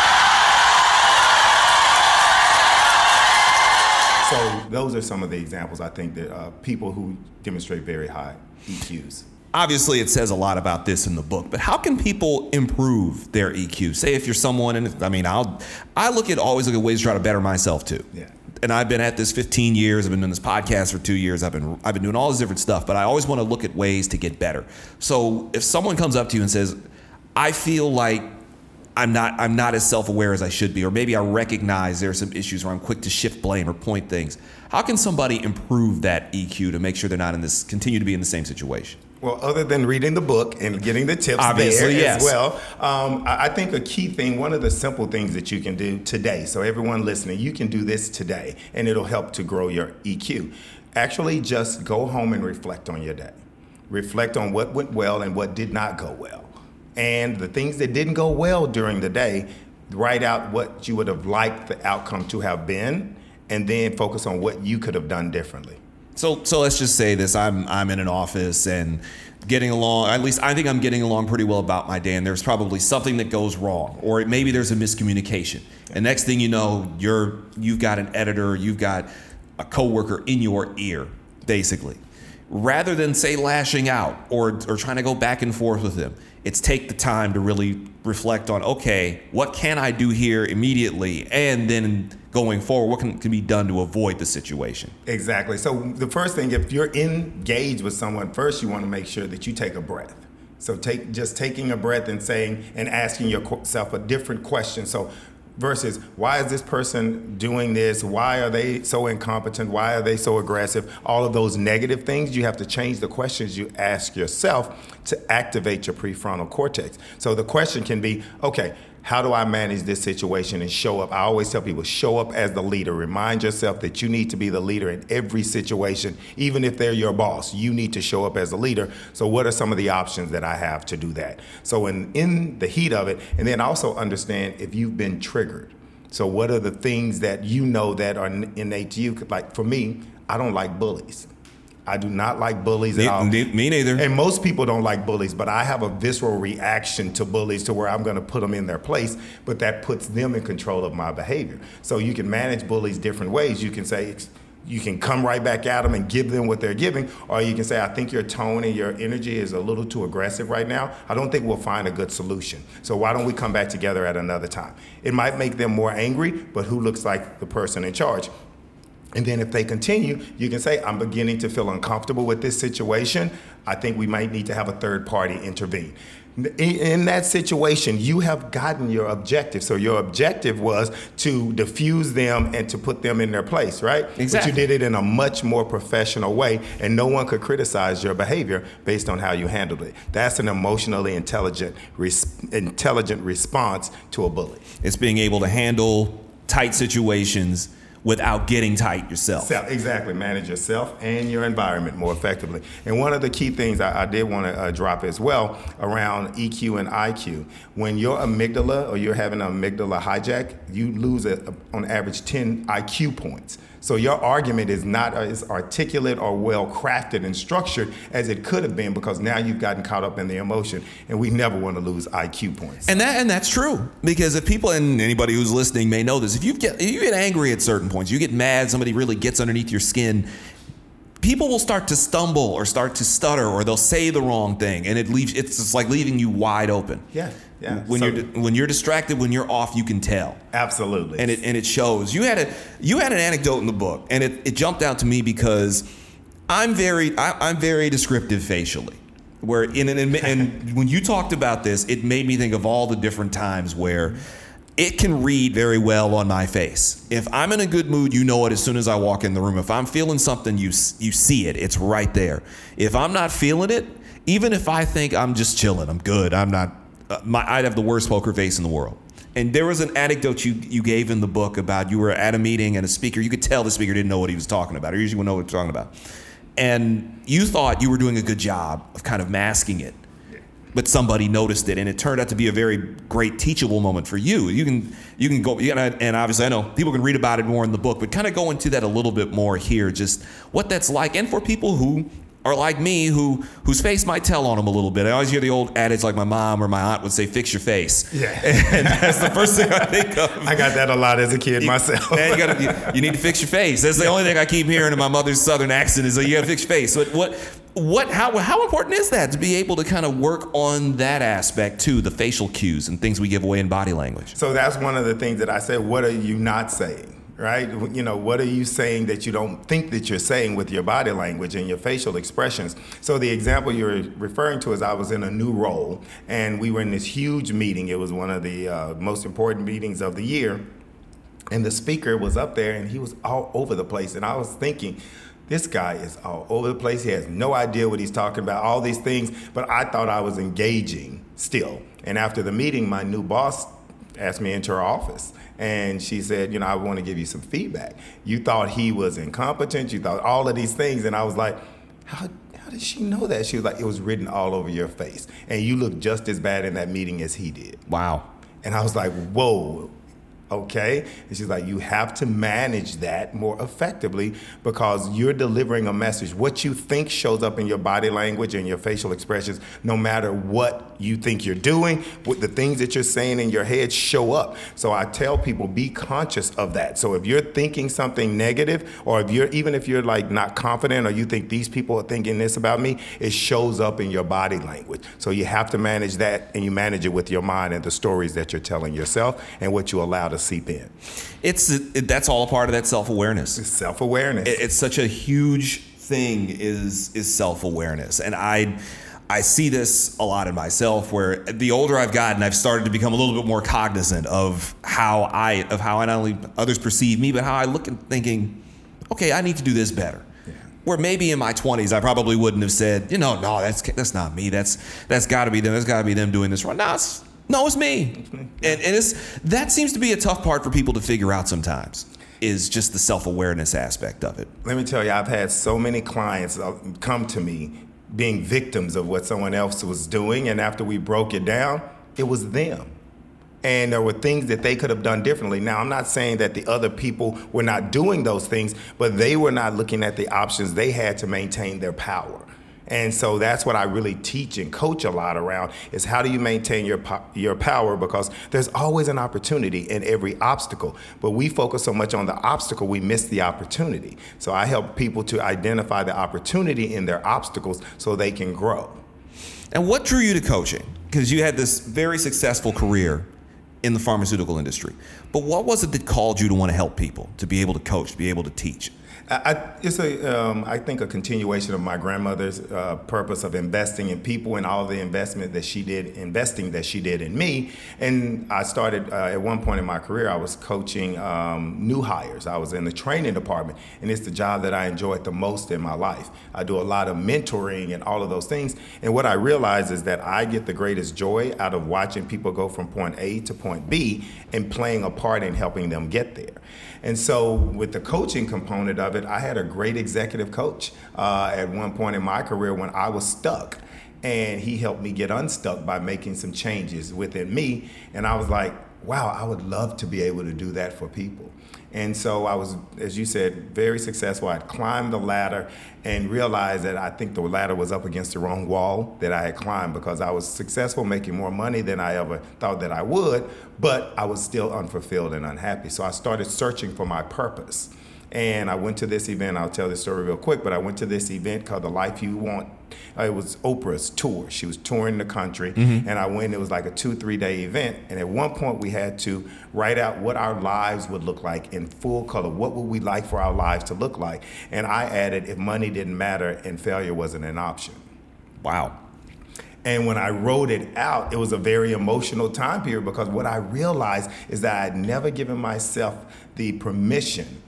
Those are some of the examples I think that uh, people who demonstrate very high EQs. Obviously, it says a lot about this in the book, but how can people improve their EQ? Say if you're someone, and I mean, I'll I look at always look at ways to try to better myself too. Yeah. And I've been at this 15 years. I've been doing this podcast for two years. I've been I've been doing all this different stuff, but I always want to look at ways to get better. So if someone comes up to you and says, "I feel like I'm not I'm not as self-aware as I should be, or maybe I recognize there are some issues where I'm quick to shift blame or point things. How can somebody improve that EQ to make sure they're not in this continue to be in the same situation? Well, other than reading the book and getting the tips Obviously, there yes. as well, um, I think a key thing, one of the simple things that you can do today. So everyone listening, you can do this today, and it'll help to grow your EQ. Actually, just go home and reflect on your day. Reflect on what went well and what did not go well and the things that didn't go well during the day, write out what you would have liked the outcome to have been, and then focus on what you could have done differently. So, so let's just say this: I'm I'm in an office and getting along. At least I think I'm getting along pretty well about my day. And there's probably something that goes wrong, or maybe there's a miscommunication. And next thing you know, you're you've got an editor, you've got a coworker in your ear, basically. Rather than say lashing out or or trying to go back and forth with them, it's take the time to really reflect on okay what can i do here immediately and then going forward what can, can be done to avoid the situation exactly so the first thing if you're engaged with someone first you want to make sure that you take a breath So take just taking a breath and saying and asking yourself a different question. So versus why is this person doing this? Why are they so incompetent? Why are they so aggressive? All of those negative things, you have to change the questions you ask yourself to activate your prefrontal cortex. So the question can be, okay, how do I manage this situation and show up? I always tell people show up as the leader. Remind yourself that you need to be the leader in every situation, even if they're your boss. You need to show up as a leader. So, what are some of the options that I have to do that? So, in, in the heat of it, and then also understand if you've been triggered. So, what are the things that you know that are innate to you? Like for me, I don't like bullies. I do not like bullies all. me- me neither. And most people don't like bullies, but I have a visceral reaction to bullies to where I'm going to put them in their place, but that puts them in control of my behavior. So you can manage bullies different ways. You can say, you can come right back at them and give them what they're giving, or you can say, I think your tone and your energy is a little too aggressive right now. I don't think we'll find a good solution. So why don't we come back together at another time? It might make them more angry, but who looks like the person in charge? And then if they continue, you can say, I'm beginning to feel uncomfortable with this situation. I think we might need to have a third party intervene. In, in that situation, you have gotten your objective. So your objective was to diffuse them and to put them in their place, right? Exactly. But you did it in a much more professional way, and no one could criticize your behavior based on how you handled it. That's an emotionally intelligent, res- intelligent response to a bully. It's being able to handle tight situations without getting tight yourself. Self, exactly. Manage yourself and your environment more effectively. And one of the key things I, I did want to uh, drop as well around EQ and IQ. When your amygdala or you're having an amygdala hijack, you lose a, on average 10 IQ points. So your argument is not uh, as articulate or well crafted and structured as it could have been because now you've gotten caught up in the emotion, and we never want to lose IQ points. And that and that's true because if people and anybody who's listening may know this, if you get if you get angry at certain points, you get mad, somebody really gets underneath your skin. People will start to stumble or start to stutter or they'll say the wrong thing, and it leaves. It's just like leaving you wide open. Yeah, yeah. When So- you're when you're distracted, when you're off, you can tell. Absolutely. and it and it shows. You had a you had an anecdote in the book, and it, it jumped out to me because I'm very I, I'm very descriptive facially. Where in an and when you talked about this, it made me think of all the different times where it can read very well on my face. If I'm in a good mood, you know it as soon as I walk in the room. If I'm feeling something, you you see it. It's right there. If I'm not feeling it, even if I think I'm just chilling, I'm good. I'm not. Uh, my, I'd have the worst poker face in the world. And there was an anecdote you, you gave in the book about you were at a meeting and a speaker, you could tell the speaker didn't know what he was talking about, or usually would know what he was talking about. And you thought you were doing a good job of kind of masking it, but somebody noticed it, and it turned out to be a very great teachable moment for you. You can you can go, and obviously I know people can read about it more in the book, but kind of go into that a little bit more here, just what that's like, and for people who are like me, who whose face might tell on them a little bit. I always hear the old adage, like my mom or my aunt would say, "Fix your face." Yeah. and that's the first thing I think of. I got that a lot as a kid myself. Man, you, gotta, you, you need to fix your face. That's the only thing I keep hearing in my mother's southern accent is that you got to fix your face. But what, what, how, how important is that to be able to kind of work on that aspect too, the facial cues and things we give away in body language? So that's one of the things that I said. What are you not saying? Right? You know, what are you saying that you don't think that you're saying with your body language and your facial expressions? So the example you're referring to is I was in a new role and we were in this huge meeting. It was one of the uh, most important meetings of the year. And the speaker was up there and he was all over the place. And I was thinking, this guy is all over the place. He has no idea what he's talking about, all these things. But I thought I was engaging still. And after the meeting, my new boss asked me into her office. And she said, You know, I want to give you some feedback. You thought he was incompetent. You thought all of these things. And I was like, How, how did she know that? She was like, It was written all over your face. And you looked just as bad in that meeting as he did. Wow. And I was like, Whoa. Okay. And she's like, you have to manage that more effectively because you're delivering a message. What you think shows up in your body language and your facial expressions, no matter what you think you're doing, what the things that you're saying in your head show up. So I tell people, be conscious of that. So if you're thinking something negative, or if you're even if you're like not confident or you think these people are thinking this about me, it shows up in your body language. So you have to manage that and you manage it with your mind and the stories that you're telling yourself and what you allow to seep in. It's it, that's all a part of that self awareness. Self awareness. It, it's such a huge thing is is self awareness, and I. I see this a lot in myself where the older I've gotten, I've started to become a little bit more cognizant of how I of how I not only others perceive me, but how I look and thinking, okay, I need to do this better. Where maybe in my 20s I probably wouldn't have said, you know, no, that's that's not me. That's that's got to be them. That's got to be them doing this wrong. No, it's no, it's me. And, and it's that seems to be a tough part for people to figure out sometimes. Is just the self awareness aspect of it. Let me tell you, I've had so many clients uh, come to me being victims of what someone else was doing, and after we broke it down, it was them. And there were things that they could have done differently. Now, I'm not saying that the other people were not doing those things, but they were not looking at the options they had to maintain their power. And so that's what I really teach and coach a lot around is how do you maintain your po- your power because there's always an opportunity in every obstacle. But we focus so much on the obstacle we miss the opportunity. So I help people to identify the opportunity in their obstacles so they can grow. And what drew you to coaching? Because you had this very successful career in the pharmaceutical industry. But what was it that called you to want to help people, to be able to coach, to be able to teach? I, it's a, um, I think, a continuation of my grandmother's uh, purpose of investing in people and all the investment that she did, investing that she did in me. And I started uh, at one point in my career, I was coaching um, new hires. I was in the training department, and it's the job that I enjoyed the most in my life. I do a lot of mentoring and all of those things. And what I realize is that I get the greatest joy out of watching people go from point A to point B and playing a part in helping them get there. And so, with the coaching component of it, I had a great executive coach uh, at one point in my career when I was stuck. And he helped me get unstuck by making some changes within me. And I was like, wow, I would love to be able to do that for people. And so I was, as you said, very successful. I'd climbed the ladder and realized that I think the ladder was up against the wrong wall that I had climbed because I was successful making more money than I ever thought that I would, but I was still unfulfilled and unhappy. So I started searching for my purpose. And I went to this event. I'll tell this story real quick, but I went to this event called The Life You Want. Uh, it was Oprah's tour. She was touring the country, Mhm. and I went. It was like a two, three day event. And at one point, we had to write out what our lives would look like in full color. What would we like for our lives to look like? And I added, if money didn't matter and failure wasn't an option. Wow. And when I wrote it out, it was a very emotional time period because what I realized is that I had never given myself the permission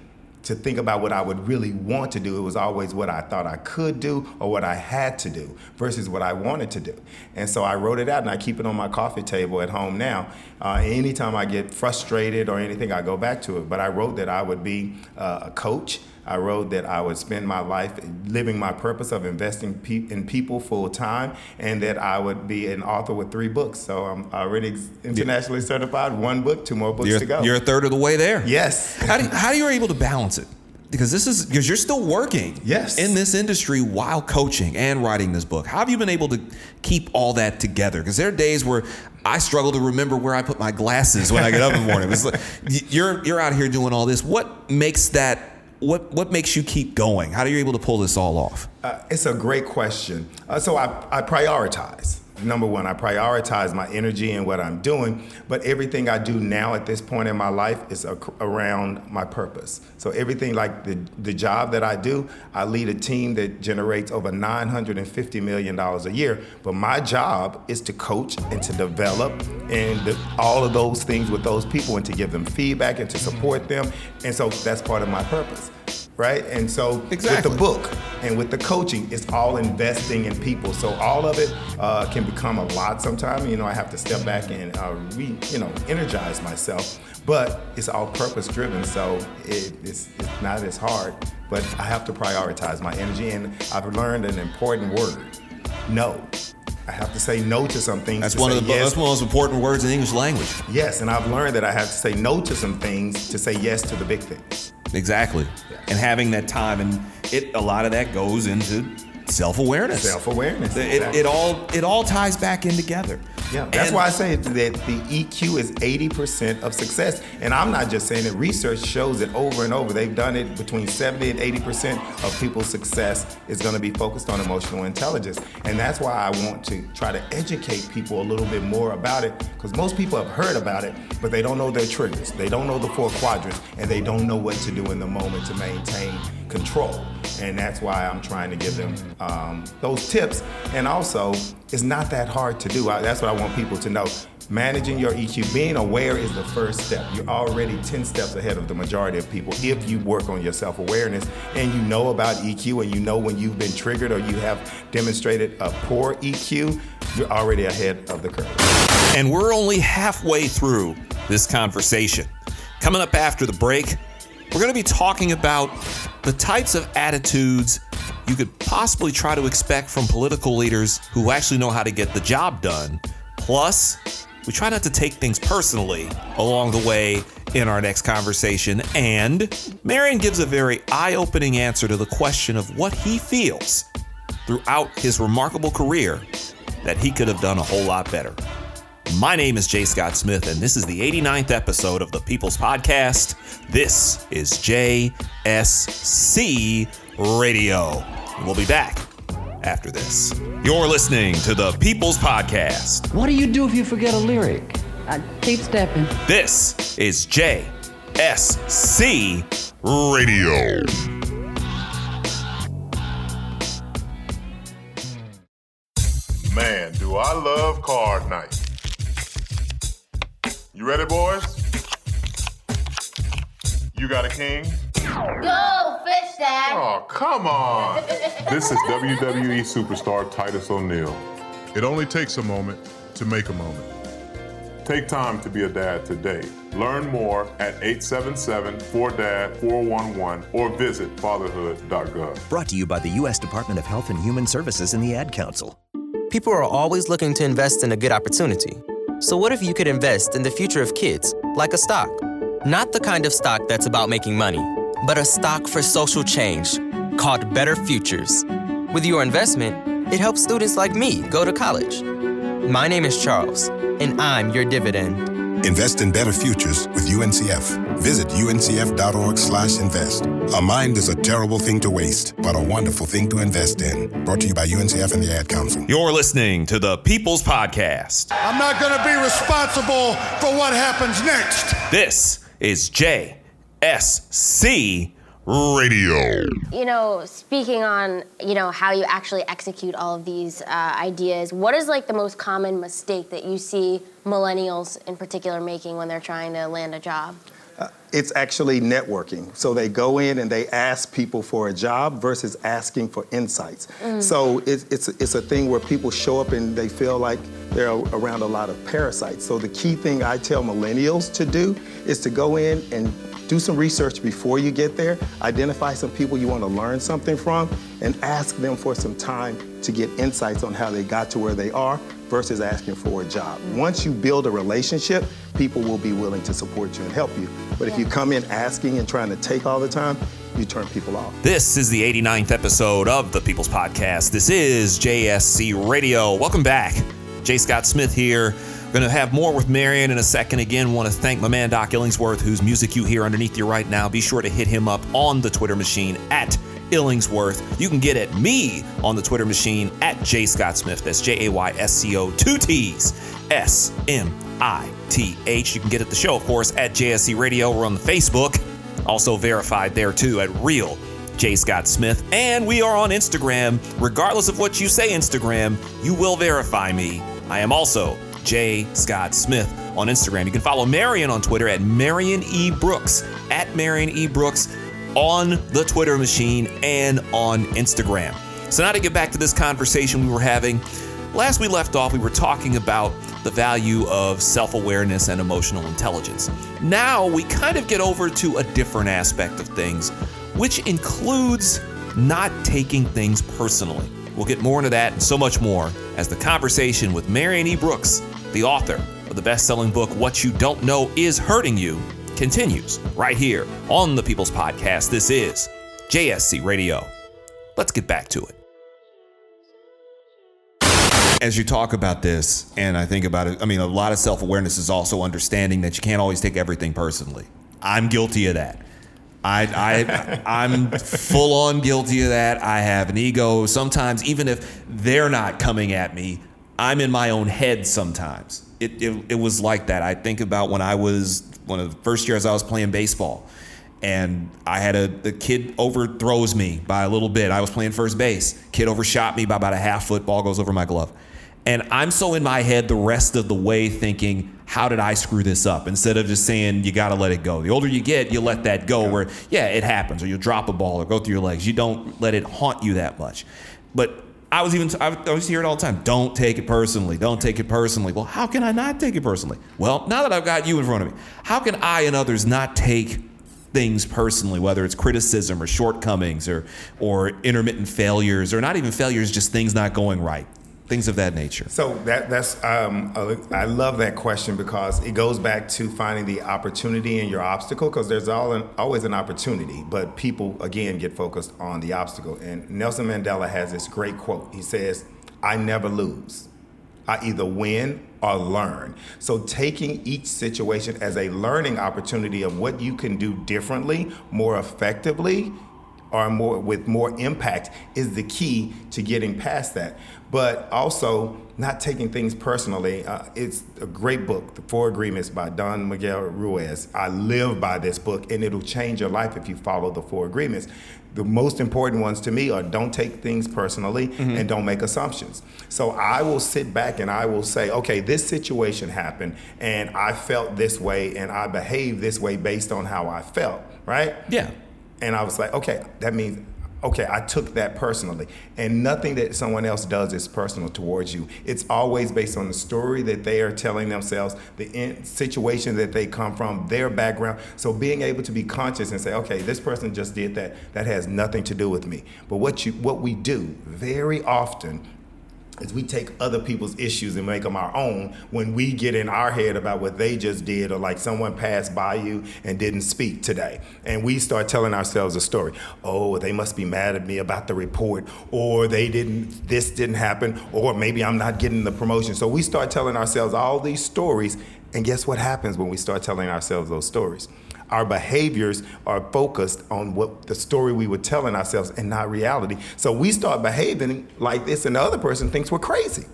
to think about what I would really want to do. It was always what I thought I could do or what I had to do versus what I wanted to do. And so I wrote it out and I keep it on my coffee table at home now. Uh, anytime I get frustrated or anything, I go back to it. But I wrote that I would be uh, a coach. I wrote that I would spend my life living my purpose of investing pe- in people full time, and that I would be an author with three books. So I'm already internationally certified. One book, two more books You're, to go. you're a third of the way there. Yes. How do you, how do you able to balance it? Because this is because you're still working. Yes. In this industry while coaching and writing this book. How have you been able to keep all that together? Because there are days where I struggle to remember where I put my glasses when I get up in the morning. It's like, you're you're out here doing all this. What makes that? What what makes you keep going? How are you able to pull this all off? Uh, it's a great question. Uh, so I, I prioritize. Number one, I prioritize my energy and what I'm doing, but everything I do now at this point in my life is around my purpose. So everything like the, the job that I do, I lead a team that generates over $950 million a year, but my job is to coach and to develop and the, all of those things with those people and to give them feedback and to support them. And so that's part of my purpose right? And so Exactly. with the book and with the coaching, it's all investing in people. So all of it uh, can become a lot sometimes. You know, I have to step back and uh, re, you know, energize myself. But it's all purpose driven, so it, it's, it's not as hard. But I have to prioritize my energy, and I've learned an important word: no. I have to say no to some things. That's to one say of the yes. that's one of those important words in English language. Yes, and I've learned that I have to say no to some things to say yes to the big things. Exactly. And having that time and it a lot of that goes into self-awareness. Self-awareness, It, exactly. it all it all ties back in together. Yeah, that's And- why I say that the EQ is 80% of success. And I'm not just saying it, research shows it over and over. They've done it between 70 and 80% of people's success is going to be focused on emotional intelligence. And that's why I want to try to educate people a little bit more about it because most people have heard about it, but they don't know their triggers. They don't know the four quadrants and they don't know what to do in the moment to maintain control. And that's why I'm trying to give them um, those tips. And also, it's not that hard to do. I, that's what I want people to know. Managing your EQ, being aware is the first step. You're already 10 steps ahead of the majority of people if you work on your self awareness and you know about EQ and you know when you've been triggered or you have demonstrated a poor EQ, you're already ahead of the curve. And we're only halfway through this conversation. Coming up after the break, we're going to be talking about the types of attitudes you could possibly try to expect from political leaders who actually know how to get the job done. Plus, we try not to take things personally along the way in our next conversation. And Marion gives a very eye opening answer to the question of what he feels throughout his remarkable career that he could have done a whole lot better. My name is Jay Scott Smith, and this is the 89th episode of the People's Podcast. This is JSC Radio. We'll be back after this. You're listening to the People's Podcast. What do you do if you forget a lyric? I keep stepping. This is JSC Radio. Man, do I love card night. You ready, boys? You got a king? Go, fish dad. Oh, come on. this is WWE superstar Titus O'Neil. It only takes a moment to make a moment. Take time to be a dad today. Learn more at 877-4DAD-411 or visit fatherhood.gov. Brought to you by the U.S. Department of Health and Human Services and the Ad Council. People are always looking to invest in a good opportunity. So, what if you could invest in the future of kids, like a stock? Not the kind of stock that's about making money, but a stock for social change called Better Futures. With your investment, it helps students like me go to college. My name is Charles, and I'm your dividend. Invest in better futures with UNCF. Visit uncf.org/invest. A mind is a terrible thing to waste, but a wonderful thing to invest in. Brought to you by UNCF and the Ad Council. You're listening to the People's Podcast. I'm not going to be responsible for what happens next. This is JSC Radio. You know, speaking on, you know, how you actually execute all of these uh, ideas, what is like the most common mistake that you see millennials in particular making when they're trying to land a job? It's actually networking. So they go in and they ask people for a job versus asking for insights. Mm. So it's, it's, it's a thing where people show up and they feel like they're around a lot of parasites. So the key thing I tell millennials to do is to go in and do some research before you get there, identify some people you want to learn something from, and ask them for some time to get insights on how they got to where they are versus asking for a job. Once you build a relationship, people will be willing to support you and help you. But if you come in asking and trying to take all the time, you turn people off. This is the 89th episode of the People's Podcast. This is JSC Radio. Welcome back. Jay Scott Smith here. Going to have more with Marion in a second. Again, want to thank my man Doc Illingsworth, whose music you hear underneath you right now. Be sure to hit him up on the Twitter machine at Illingsworth. You can get at me on the Twitter machine at J Scott Smith. That's J A Y S C O, two T's, S M I T H. You can get at the show, of course, at JSC Radio. We're on the Facebook, also verified there too at Real J Scott Smith. And we are on Instagram. Regardless of what you say, Instagram, you will verify me. I am also J. Scott Smith on Instagram. You can follow Marion on Twitter at Marion E. Brooks, at Marion E. Brooks on the Twitter machine and on Instagram. So, now to get back to this conversation we were having, last we left off, we were talking about the value of self awareness and emotional intelligence. Now we kind of get over to a different aspect of things, which includes not taking things personally. We'll get more into that and so much more as the conversation with Marion E. Brooks, the author of the best selling book, What You Don't Know Is Hurting You, continues right here on the People's Podcast. This is JSC Radio. Let's get back to it. As you talk about this, and I think about it, I mean, a lot of self awareness is also understanding that you can't always take everything personally. I'm guilty of that. I, I I'm full on guilty of that. I have an ego. Sometimes, even if they're not coming at me, I'm in my own head. Sometimes it, it it was like that. I think about when I was one of the first years I was playing baseball, and I had a, a kid overthrows me by a little bit. I was playing first base. Kid overshot me by about a half foot. Ball goes over my glove. And I'm so in my head the rest of the way thinking, how did I screw this up? Instead of just saying, you got to let it go. The older you get, you let that go where, yeah, it happens, or you'll drop a ball or go through your legs. You don't let it haunt you that much. But I was even, I always hear it all the time. Don't take it personally. Don't take it personally. Well, how can I not take it personally? Well, now that I've got you in front of me, how can I and others not take things personally, whether it's criticism or shortcomings or, or intermittent failures or not even failures, just things not going right? Things of that nature. So that that's um, I love that question because it goes back to finding the opportunity in your obstacle because there's an, always an opportunity, but people again get focused on the obstacle. And Nelson Mandela has this great quote. He says, "I never lose. I either win or learn." So taking each situation as a learning opportunity of what you can do differently, more effectively or more with more impact is the key to getting past that. But also not taking things personally. Uh, it's a great book, The Four Agreements by Don Miguel Ruiz. I live by this book, and it'll change your life if you follow the Four Agreements. The most important ones to me are don't take things personally mm-hmm. and don't make assumptions. So I will sit back and I will say, okay, this situation happened, and I felt this way, and I behaved this way based on how I felt, right? Yeah. And I was like, okay, that means okay, I took that personally. And nothing that someone else does is personal towards you. It's always based on the story that they are telling themselves, the situation that they come from, their background. So being able to be conscious and say, okay, this person just did that, that has nothing to do with me. But what you what we do very often is we take other people's issues and make them our own when we get in our head about what they just did or like someone passed by you and didn't speak today. And we start telling ourselves a story. Oh they must be mad at me about the report or they didn't this didn't happen or maybe i'm not getting the promotion. So we start telling ourselves all these stories and guess what happens when we start telling ourselves those stories our behaviors are focused on what the story we were telling ourselves and not reality. So we start behaving like this, and the other person thinks we're crazy.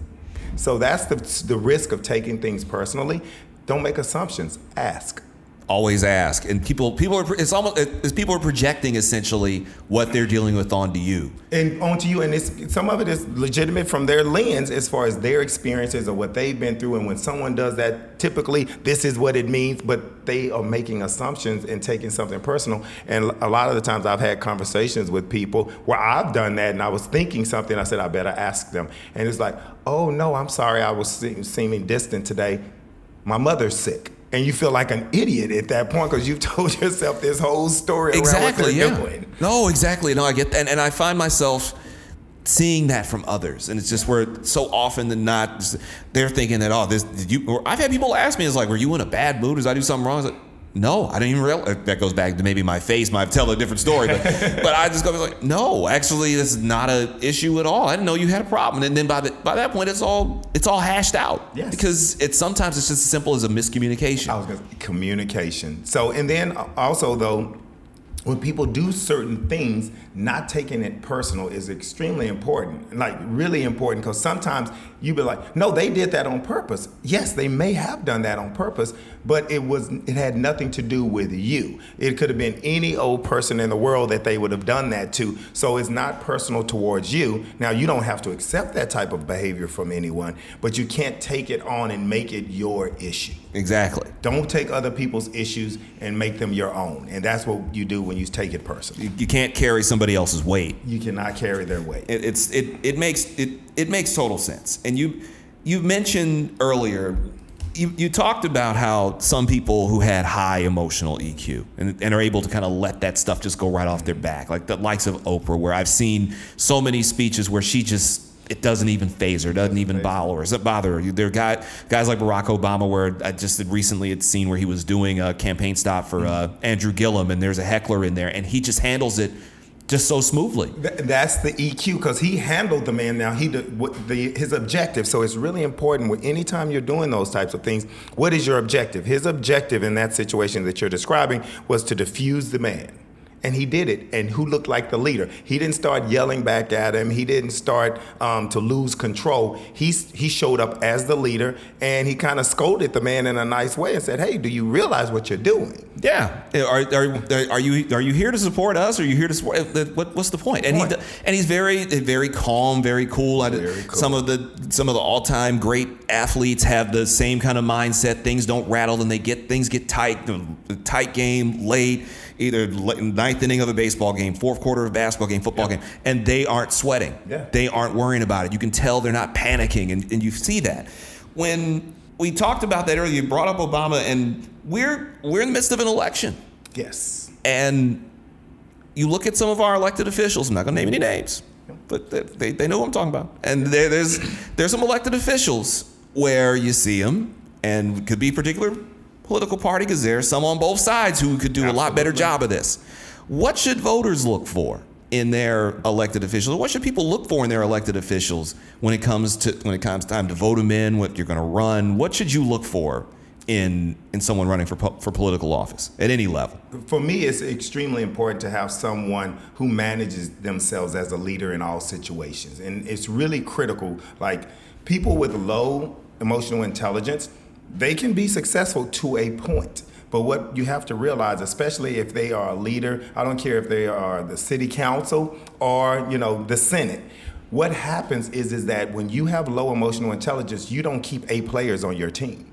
So that's the, the risk of taking things personally. Don't make assumptions, ask always ask. And people people are it's almost it's people are projecting essentially what they're dealing with onto you. And onto you and it's some of it is legitimate from their lens as far as their experiences or what they've been through. And when someone does that typically this is what it means but they are making assumptions and taking something personal. And a lot of the times I've had conversations with people where I've done that and I was thinking something I said I better ask them. And it's like oh no I'm sorry I was seeming distant today. My mother's sick and you feel like an idiot at that point because you've told yourself this whole story exactly, yeah. Doing. No, exactly. No, I get that, and, and I find myself seeing that from others, and it's just where so often than not they're thinking that oh this did you. I've had people ask me, "It's like, were you in a bad mood? Did I do something wrong?" I was like, no, I didn't even realize. Uh, that goes back to maybe my face. Might tell a different story, but but I just go like, no, actually, this is not an issue at all. I didn't know you had a problem. And then by the, by that point, it's all it's all hashed out. Yes. Because it's sometimes it's just as simple as a miscommunication. I was gonna, communication. So and then uh, also though, when people do certain things, not taking it personal is extremely important, like really important, because sometimes you be like, no, they did that on purpose. Yes, they may have done that on purpose, but it was it had nothing to do with you. It could have been any old person in the world that they would have done that to. So it's not personal towards you. Now you don't have to accept that type of behavior from anyone, but you can't take it on and make it your issue. Exactly. Don't take other people's issues and make them your own. And that's what you do when you take it personal. You, you can't carry somebody else's weight. You cannot carry their weight. It, it's it it makes it it makes total sense. And you you mentioned earlier you, you talked about how some people who had high emotional EQ and, and are able to kind of let that stuff just go right off their back, like the likes of Oprah, where I've seen so many speeches where she just it doesn't even phase her, doesn't even bother her. Does it bother her? There are guy, guys like Barack Obama, where I just recently had seen where he was doing a campaign stop for uh, Andrew Gillum, and there's a heckler in there, and he just handles it just so smoothly. that's the EQ because he handled the man. Now he did the, his objective. So it's really important. With anytime you're doing those types of things, what is your objective? His objective in that situation that you're describing was to diffuse the man and he did it. And who looked like the leader? He didn't start yelling back at him. He didn't start um, to lose control. He he showed up as the leader, and he kind of scolded the man in a nice way and said, "Hey, do you realize what you're doing?" Yeah. Are, are, are you are you here to support us? Or are you here to support? Eh, eh, what, what's the point? And he and he's very eh, very calm, very cool. Very cool. Some of the some of the all time great athletes have the same kind of mindset. Things don't rattle, and they get things get tight. The tight game late either ninth inning of a baseball game, fourth quarter of a basketball game, football yeah. game, and they aren't sweating. Yeah. They aren't worrying about it. You can tell they're not panicking, and, and you see that. When we talked about that earlier, you brought up Obama, and we're we're in the midst of an election. Yes. And you look at some of our elected officials. I'm not going to name any names, but they, they know what I'm talking about. And there, there's there's some elected officials where you see them, and could be particular political party because there's some on both sides who could do Absolutely. a lot better job of this. What should voters look for in their elected officials? What should people look for in their elected officials when it comes to when it comes time to vote them in? What you're going to run? What should you look for in in someone running for for political office at any level? For me, it's extremely important to have someone who manages themselves as a leader in all situations, and it's really critical. Like people with low emotional intelligence they can be successful to a point. But what you have to realize, especially if they are a leader, I don't care if they are the city council or you know the Senate. What happens is is that when you have low emotional intelligence, you don't keep A players on your team.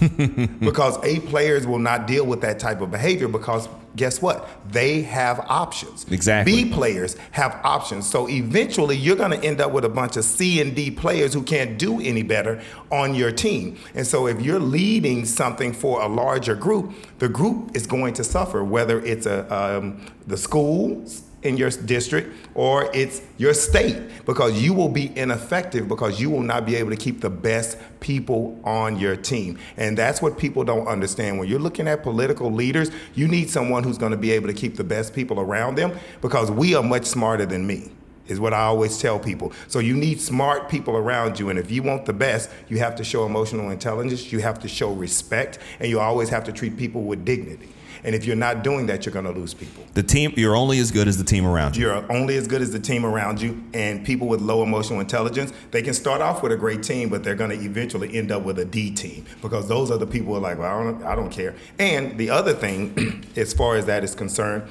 because A players will not deal with that type of behavior because guess what? They have options. Exactly. B players have options. So eventually you're going to end up with a bunch of C and D players who can't do any better on your team. And so if you're leading something for a larger group, the group is going to suffer, whether it's a um, the schools in your district or it's your state because you will be ineffective because you will not be able to keep the best people on your team. And that's what people don't understand. When you're looking at political leaders, you need someone who's going to be able to keep the best people around them because we are much smarter than me is what I always tell people. So you need smart people around you, and if you want the best, you have to show emotional intelligence, you have to show respect, and you always have to treat people with dignity. And if you're not doing that, you're going to lose people. The team, you're only as good as the team around you. You're only as good as the team around you. And people with low emotional intelligence, they can start off with a great team, but they're going to eventually end up with a D team because those are the people who are like, well, I don't, I don't care. And the other thing, as far as that is concerned,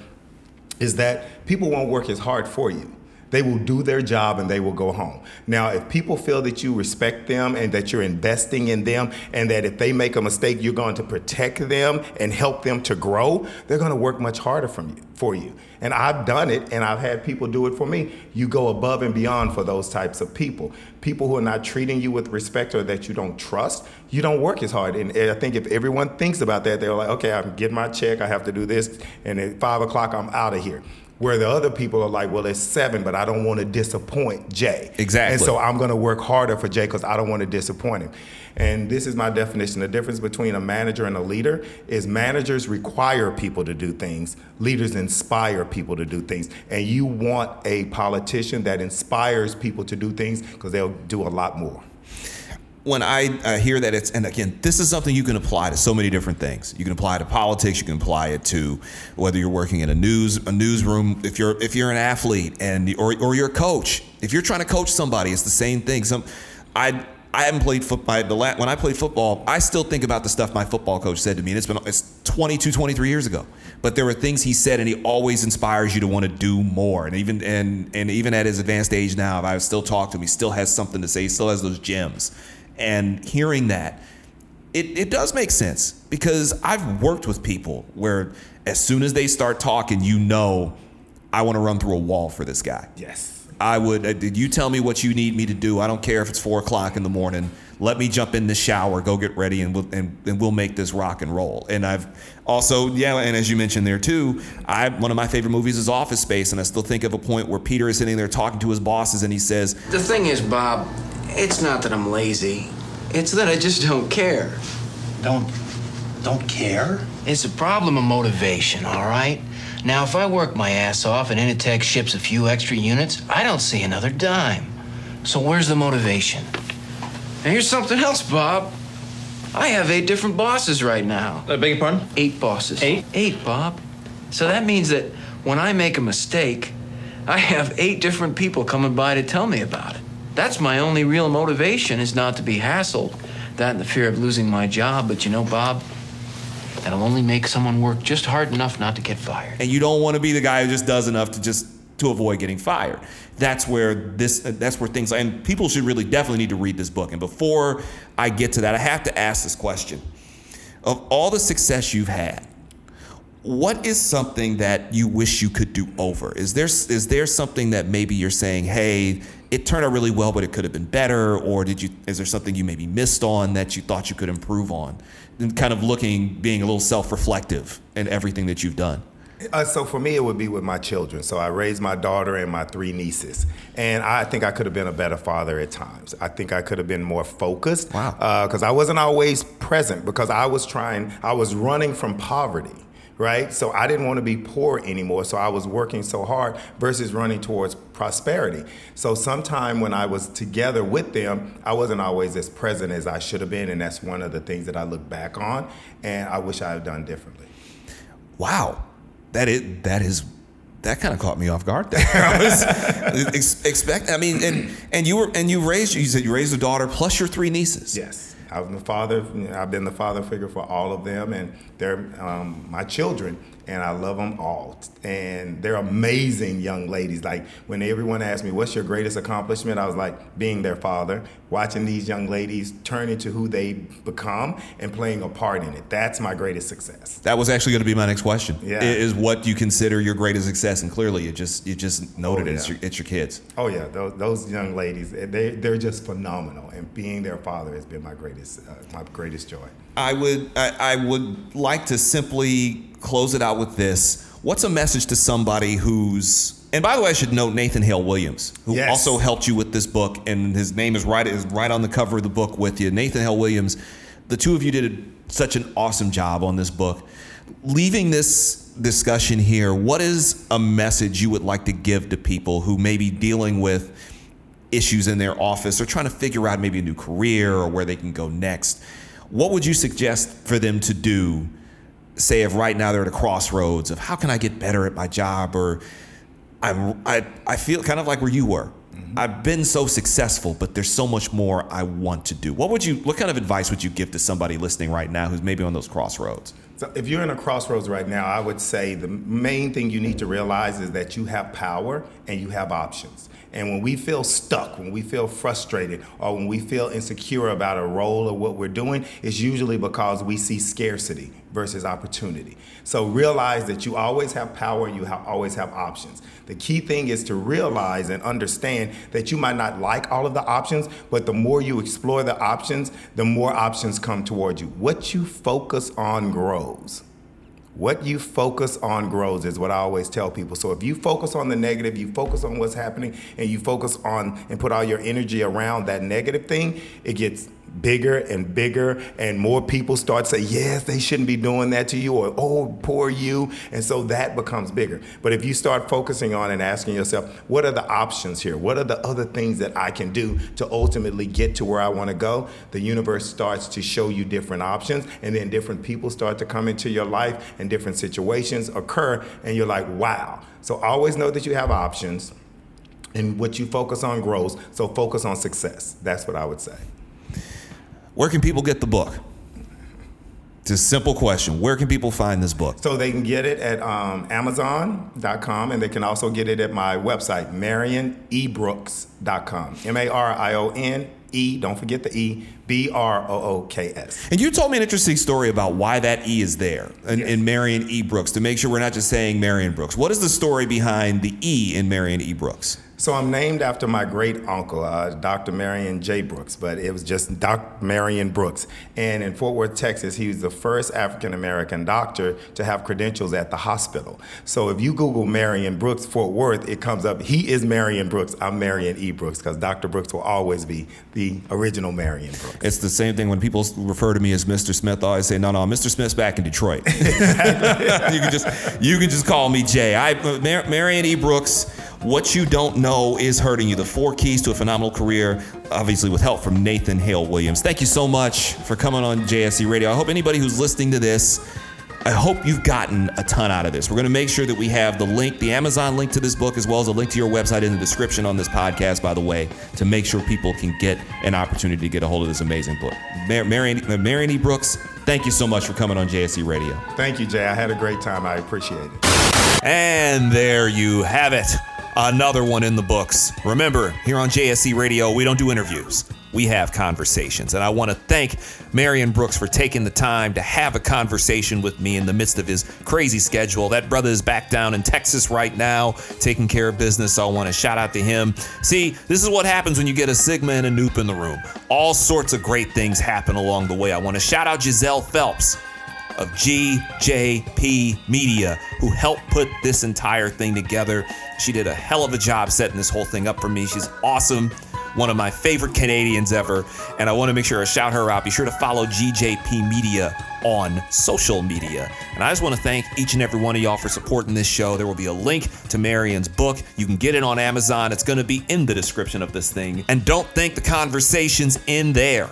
is that people won't work as hard for you. They will do their job and they will go home. Now, if people feel that you respect them and that you're investing in them and that if they make a mistake, you're going to protect them and help them to grow, they're going to work much harder from you, for you. And I've done it and I've had people do it for me. You go above and beyond for those types of people. People who are not treating you with respect or that you don't trust, you don't work as hard. And I think if everyone thinks about that, they're like, okay, I'm getting my check, I have to do this, and at five o'clock, I'm out of here. Where the other people are like, well, it's seven, but I don't want to disappoint Jay. Exactly. And so I'm going to work harder for Jay because I don't want to disappoint him. And this is my definition. The difference between a manager and a leader is managers require people to do things, leaders inspire people to do things. And you want a politician that inspires people to do things because they'll do a lot more when I uh, hear that it's, and again, this is something you can apply to so many different things. You can apply it to politics. You can apply it to whether you're working in a news a newsroom. If you're if you're an athlete and or or you're a coach, if you're trying to coach somebody, it's the same thing. Some I. I haven't played football. The last, when I played football, I still think about the stuff my football coach said to me. And it's been it's 22, 23 years ago. But there were things he said, and he always inspires you to want to do more. And even and and even at his advanced age now, if I still talk to him, he still has something to say. He still has those gems and hearing that, it, it does make sense because I've worked with people where as soon as they start talking, you know, I want to run through a wall for this guy. Yes. I would. Uh, did you tell me what you need me to do? I don't care if it's four o'clock in the morning. Let me jump in the shower, go get ready, and we'll and, and we'll make this rock and roll. And I've also, yeah, and as you mentioned there too, I one of my favorite movies is Office Space, and I still think of a point where Peter is sitting there talking to his bosses, and he says, "The thing is, Bob, it's not that I'm lazy. It's that I just don't care. Don't don't care? It's a problem of motivation, all right? Now, if I work my ass off and Initech ships a few extra units, I don't see another dime. So where's the motivation? And here's something else, Bob. I have eight different bosses right now. I beg your pardon? Eight bosses. Eight? Eight, Bob. So that means that when I make a mistake, I have eight different people coming by to tell me about it. That's my only real motivation is not to be hassled. That and the fear of losing my job. But you know, Bob, that'll only make someone work just hard enough not to get fired. and you don't want to be the guy who just does enough to just to avoid getting fired. That's where this that's where things and people should really definitely need to read this book. And before I get to that, I have to ask this question. Of all the success you've had, what is something that you wish you could do over? Is there is there something that maybe you're saying, "Hey, it turned out really well, but it could have been better," or did you is there something you maybe missed on that you thought you could improve on? And kind of looking, being a little self-reflective in everything that you've done. Uh, so for me, it would be with my children. So I raised my daughter and my three nieces, and I think I could have been a better father at times. I think I could have been more focused. Wow. Because I wasn't always present because I was trying. I was running from poverty. Right, so I didn't want to be poor anymore. So I was working so hard versus running towards prosperity. So sometime when I was together with them, I wasn't always as present as I should have been, and that's one of the things that I look back on, and I wish I had done differently. Wow, that is that is that kind of caught me off guard. There, I was ex- expect. I mean, and and you were and you raised you said you raised a daughter plus your three nieces. Yes. I'm the father. I've been the father figure for all of them, and they're um, my children, and I love them all. And they're amazing young ladies. Like when everyone asked me, "What's your greatest accomplishment?" I was like, being their father, watching these young ladies turn into who they become, and playing a part in it. That's my greatest success. That was actually going to be my next question. Yeah. Is what you consider your greatest success, and clearly you just you just noted Oh, it. It's your, it's your kids. Oh yeah, those, those young ladies, they they're just phenomenal, and being their father has been my greatest uh, my greatest joy. I would I, I would like to simply close it out with this. What's a message to somebody who's and by the way, I should note Nathan Hale Williams, who Yes. also helped you with this book, and his name is right is right on the cover of the book with you. Nathan Hale Williams. The two of you did such an awesome job on this book. Leaving this discussion here, what is a message you would like to give to people who may be dealing with issues in their office or trying to figure out maybe a new career or where they can go next? What would you suggest for them to do? Say if right now they're at a crossroads of how can I get better at my job or I'm I, I feel kind of like where you were. Mm-hmm. I've been so successful, but there's so much more I want to do. What would you what kind of advice would you give to somebody listening right now who's maybe on those crossroads? So if you're in a crossroads right now, I would say the main thing you need to realize is that you have power and you have options. And when we feel stuck, when we feel frustrated, or when we feel insecure about a role or what we're doing, it's usually because we see scarcity versus opportunity. So realize that you always have power and you have, always have options. The key thing is to realize and understand that you might not like all of the options, but the more you explore the options, the more options come toward you. What you focus on grows. What you focus on grows is what I always tell people. So if you focus on the negative, you focus on what's happening, and you focus on and put all your energy around that negative thing, it gets bigger and bigger, and more people start to say, yes, they shouldn't be doing that to you, or oh, poor you. And so that becomes bigger. But if you start focusing on and asking yourself, what are the options here? What are the other things that I can do to ultimately get to where I want to go? The universe starts to show you different options, and then different people start to come into your life, and different situations occur, and you're like, wow. So always know that you have options, and what you focus on grows. So focus on success. That's what I would say. Where can people get the book? It's a simple question. Where can people find this book? So they can get it at um, Amazon.com, and they can also get it at my website, MarionEbrooks.com. M A R I O N E, don't forget the E, B R O O K S. And you told me an interesting story about why that E is there in, in Marion E. Brooks to make sure we're not just saying Marion Brooks. What is the story behind the E in Marion E. Brooks? So I'm named after my great uncle, uh, Dr. Marion J. Brooks, but it was just Dr. Marion Brooks. And in Fort Worth, Texas, he was the first African American doctor to have credentials at the hospital. So if you Google Marion Brooks Fort Worth, it comes up. He is Marion Brooks. I'm Marion E. Brooks because Dr. Brooks will always be the original Marion Brooks. It's the same thing when people refer to me as Mr. Smith. I always say, no, no, Mr. Smith's back in Detroit. you can just you can just call me Jay. I Mar- Marion E. Brooks. What you don't know is hurting you. The four keys to a phenomenal career, obviously with help from Nathan Hale Williams. Thank you so much for coming on JSC Radio. I hope anybody who's listening to this I hope you've gotten a ton out of this. We're going to make sure that we have the link, the Amazon link to this book, as well as a link to your website in the description on this podcast, by the way, to make sure people can get an opportunity to get a hold of this amazing book. Mar- Marion, Marion E. Brooks, thank you so much for coming on JSC Radio. Thank you, Jay. I had a great time. I appreciate it. And there you have it. Another one in the books. Remember, here on JSC Radio, we don't do interviews. We have conversations. And I want to thank Marion Brooks for taking the time to have a conversation with me in the midst of his crazy schedule. That brother is back down in Texas right now, taking care of business. So I want to shout out to him. See, this is what happens when you get a Sigma and a Nupe in the room. All sorts of great things happen along the way. I want to shout out Giselle Phelps of GJP Media, who helped put this entire thing together. She did a hell of a job setting this whole thing up for me. She's awesome, one of my favorite Canadians ever, and I want to make sure I shout her out. Be sure to follow GJP Media on social media. And I just want to thank each and every one of y'all for supporting this show. There will be a link to Marion's book. You can get it on Amazon. It's going to be in the description of this thing. And don't think the conversation's in there.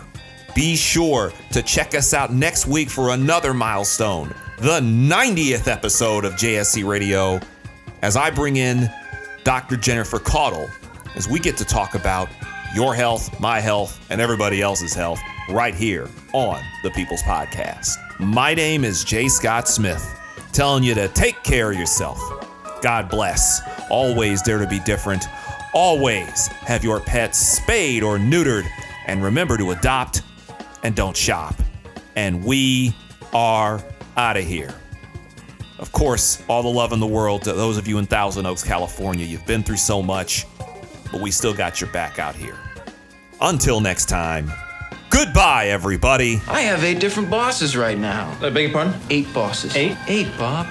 Be sure to check us out next week for another milestone, the 90th episode of JSC Radio, as I bring in Dr. Jennifer Caudle as we get to talk about your health, my health, and everybody else's health right here on the People's Podcast. My name is Jay Scott Smith, telling you to take care of yourself. God bless. Always dare to be different. Always have your pets spayed or neutered. And remember to adopt and don't shop. And we are out of here. Of course, all the love in the world to those of you in Thousand Oaks, California. You've been through so much, but we still got your back out here. Until next time, goodbye, everybody. I have eight different bosses right now. I beg your pardon? Eight bosses. Eight? Eight, Bob.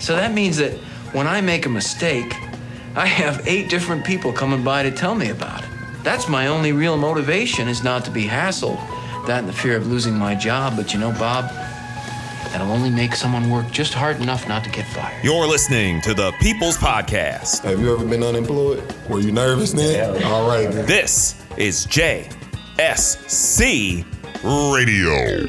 So that means that when I make a mistake, I have eight different people coming by to tell me about it. That's my only real motivation is not to be hassled. That and the fear of losing my job. But you know, Bob, that'll only make someone work just hard enough not to get fired. You're listening to the People's Podcast. Have you ever been unemployed? Were you nervous then? All right. Then. This is JSC Radio.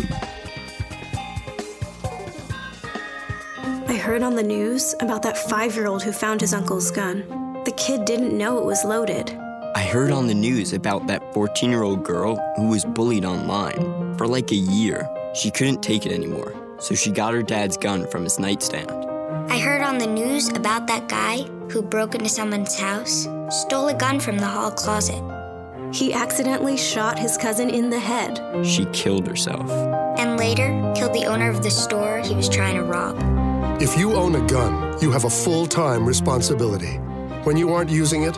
I heard on the news about that five year old who found his uncle's gun. The kid didn't know it was loaded. I heard on the news about that 14 year old girl who was bullied online. For like a year, she couldn't take it anymore, so she got her dad's gun from his nightstand. I heard on the news about that guy who broke into someone's house, stole a gun from the hall closet. He accidentally shot his cousin in the head. She killed herself. And later, killed the owner of the store he was trying to rob. If you own a gun, you have a full time responsibility. When you aren't using it,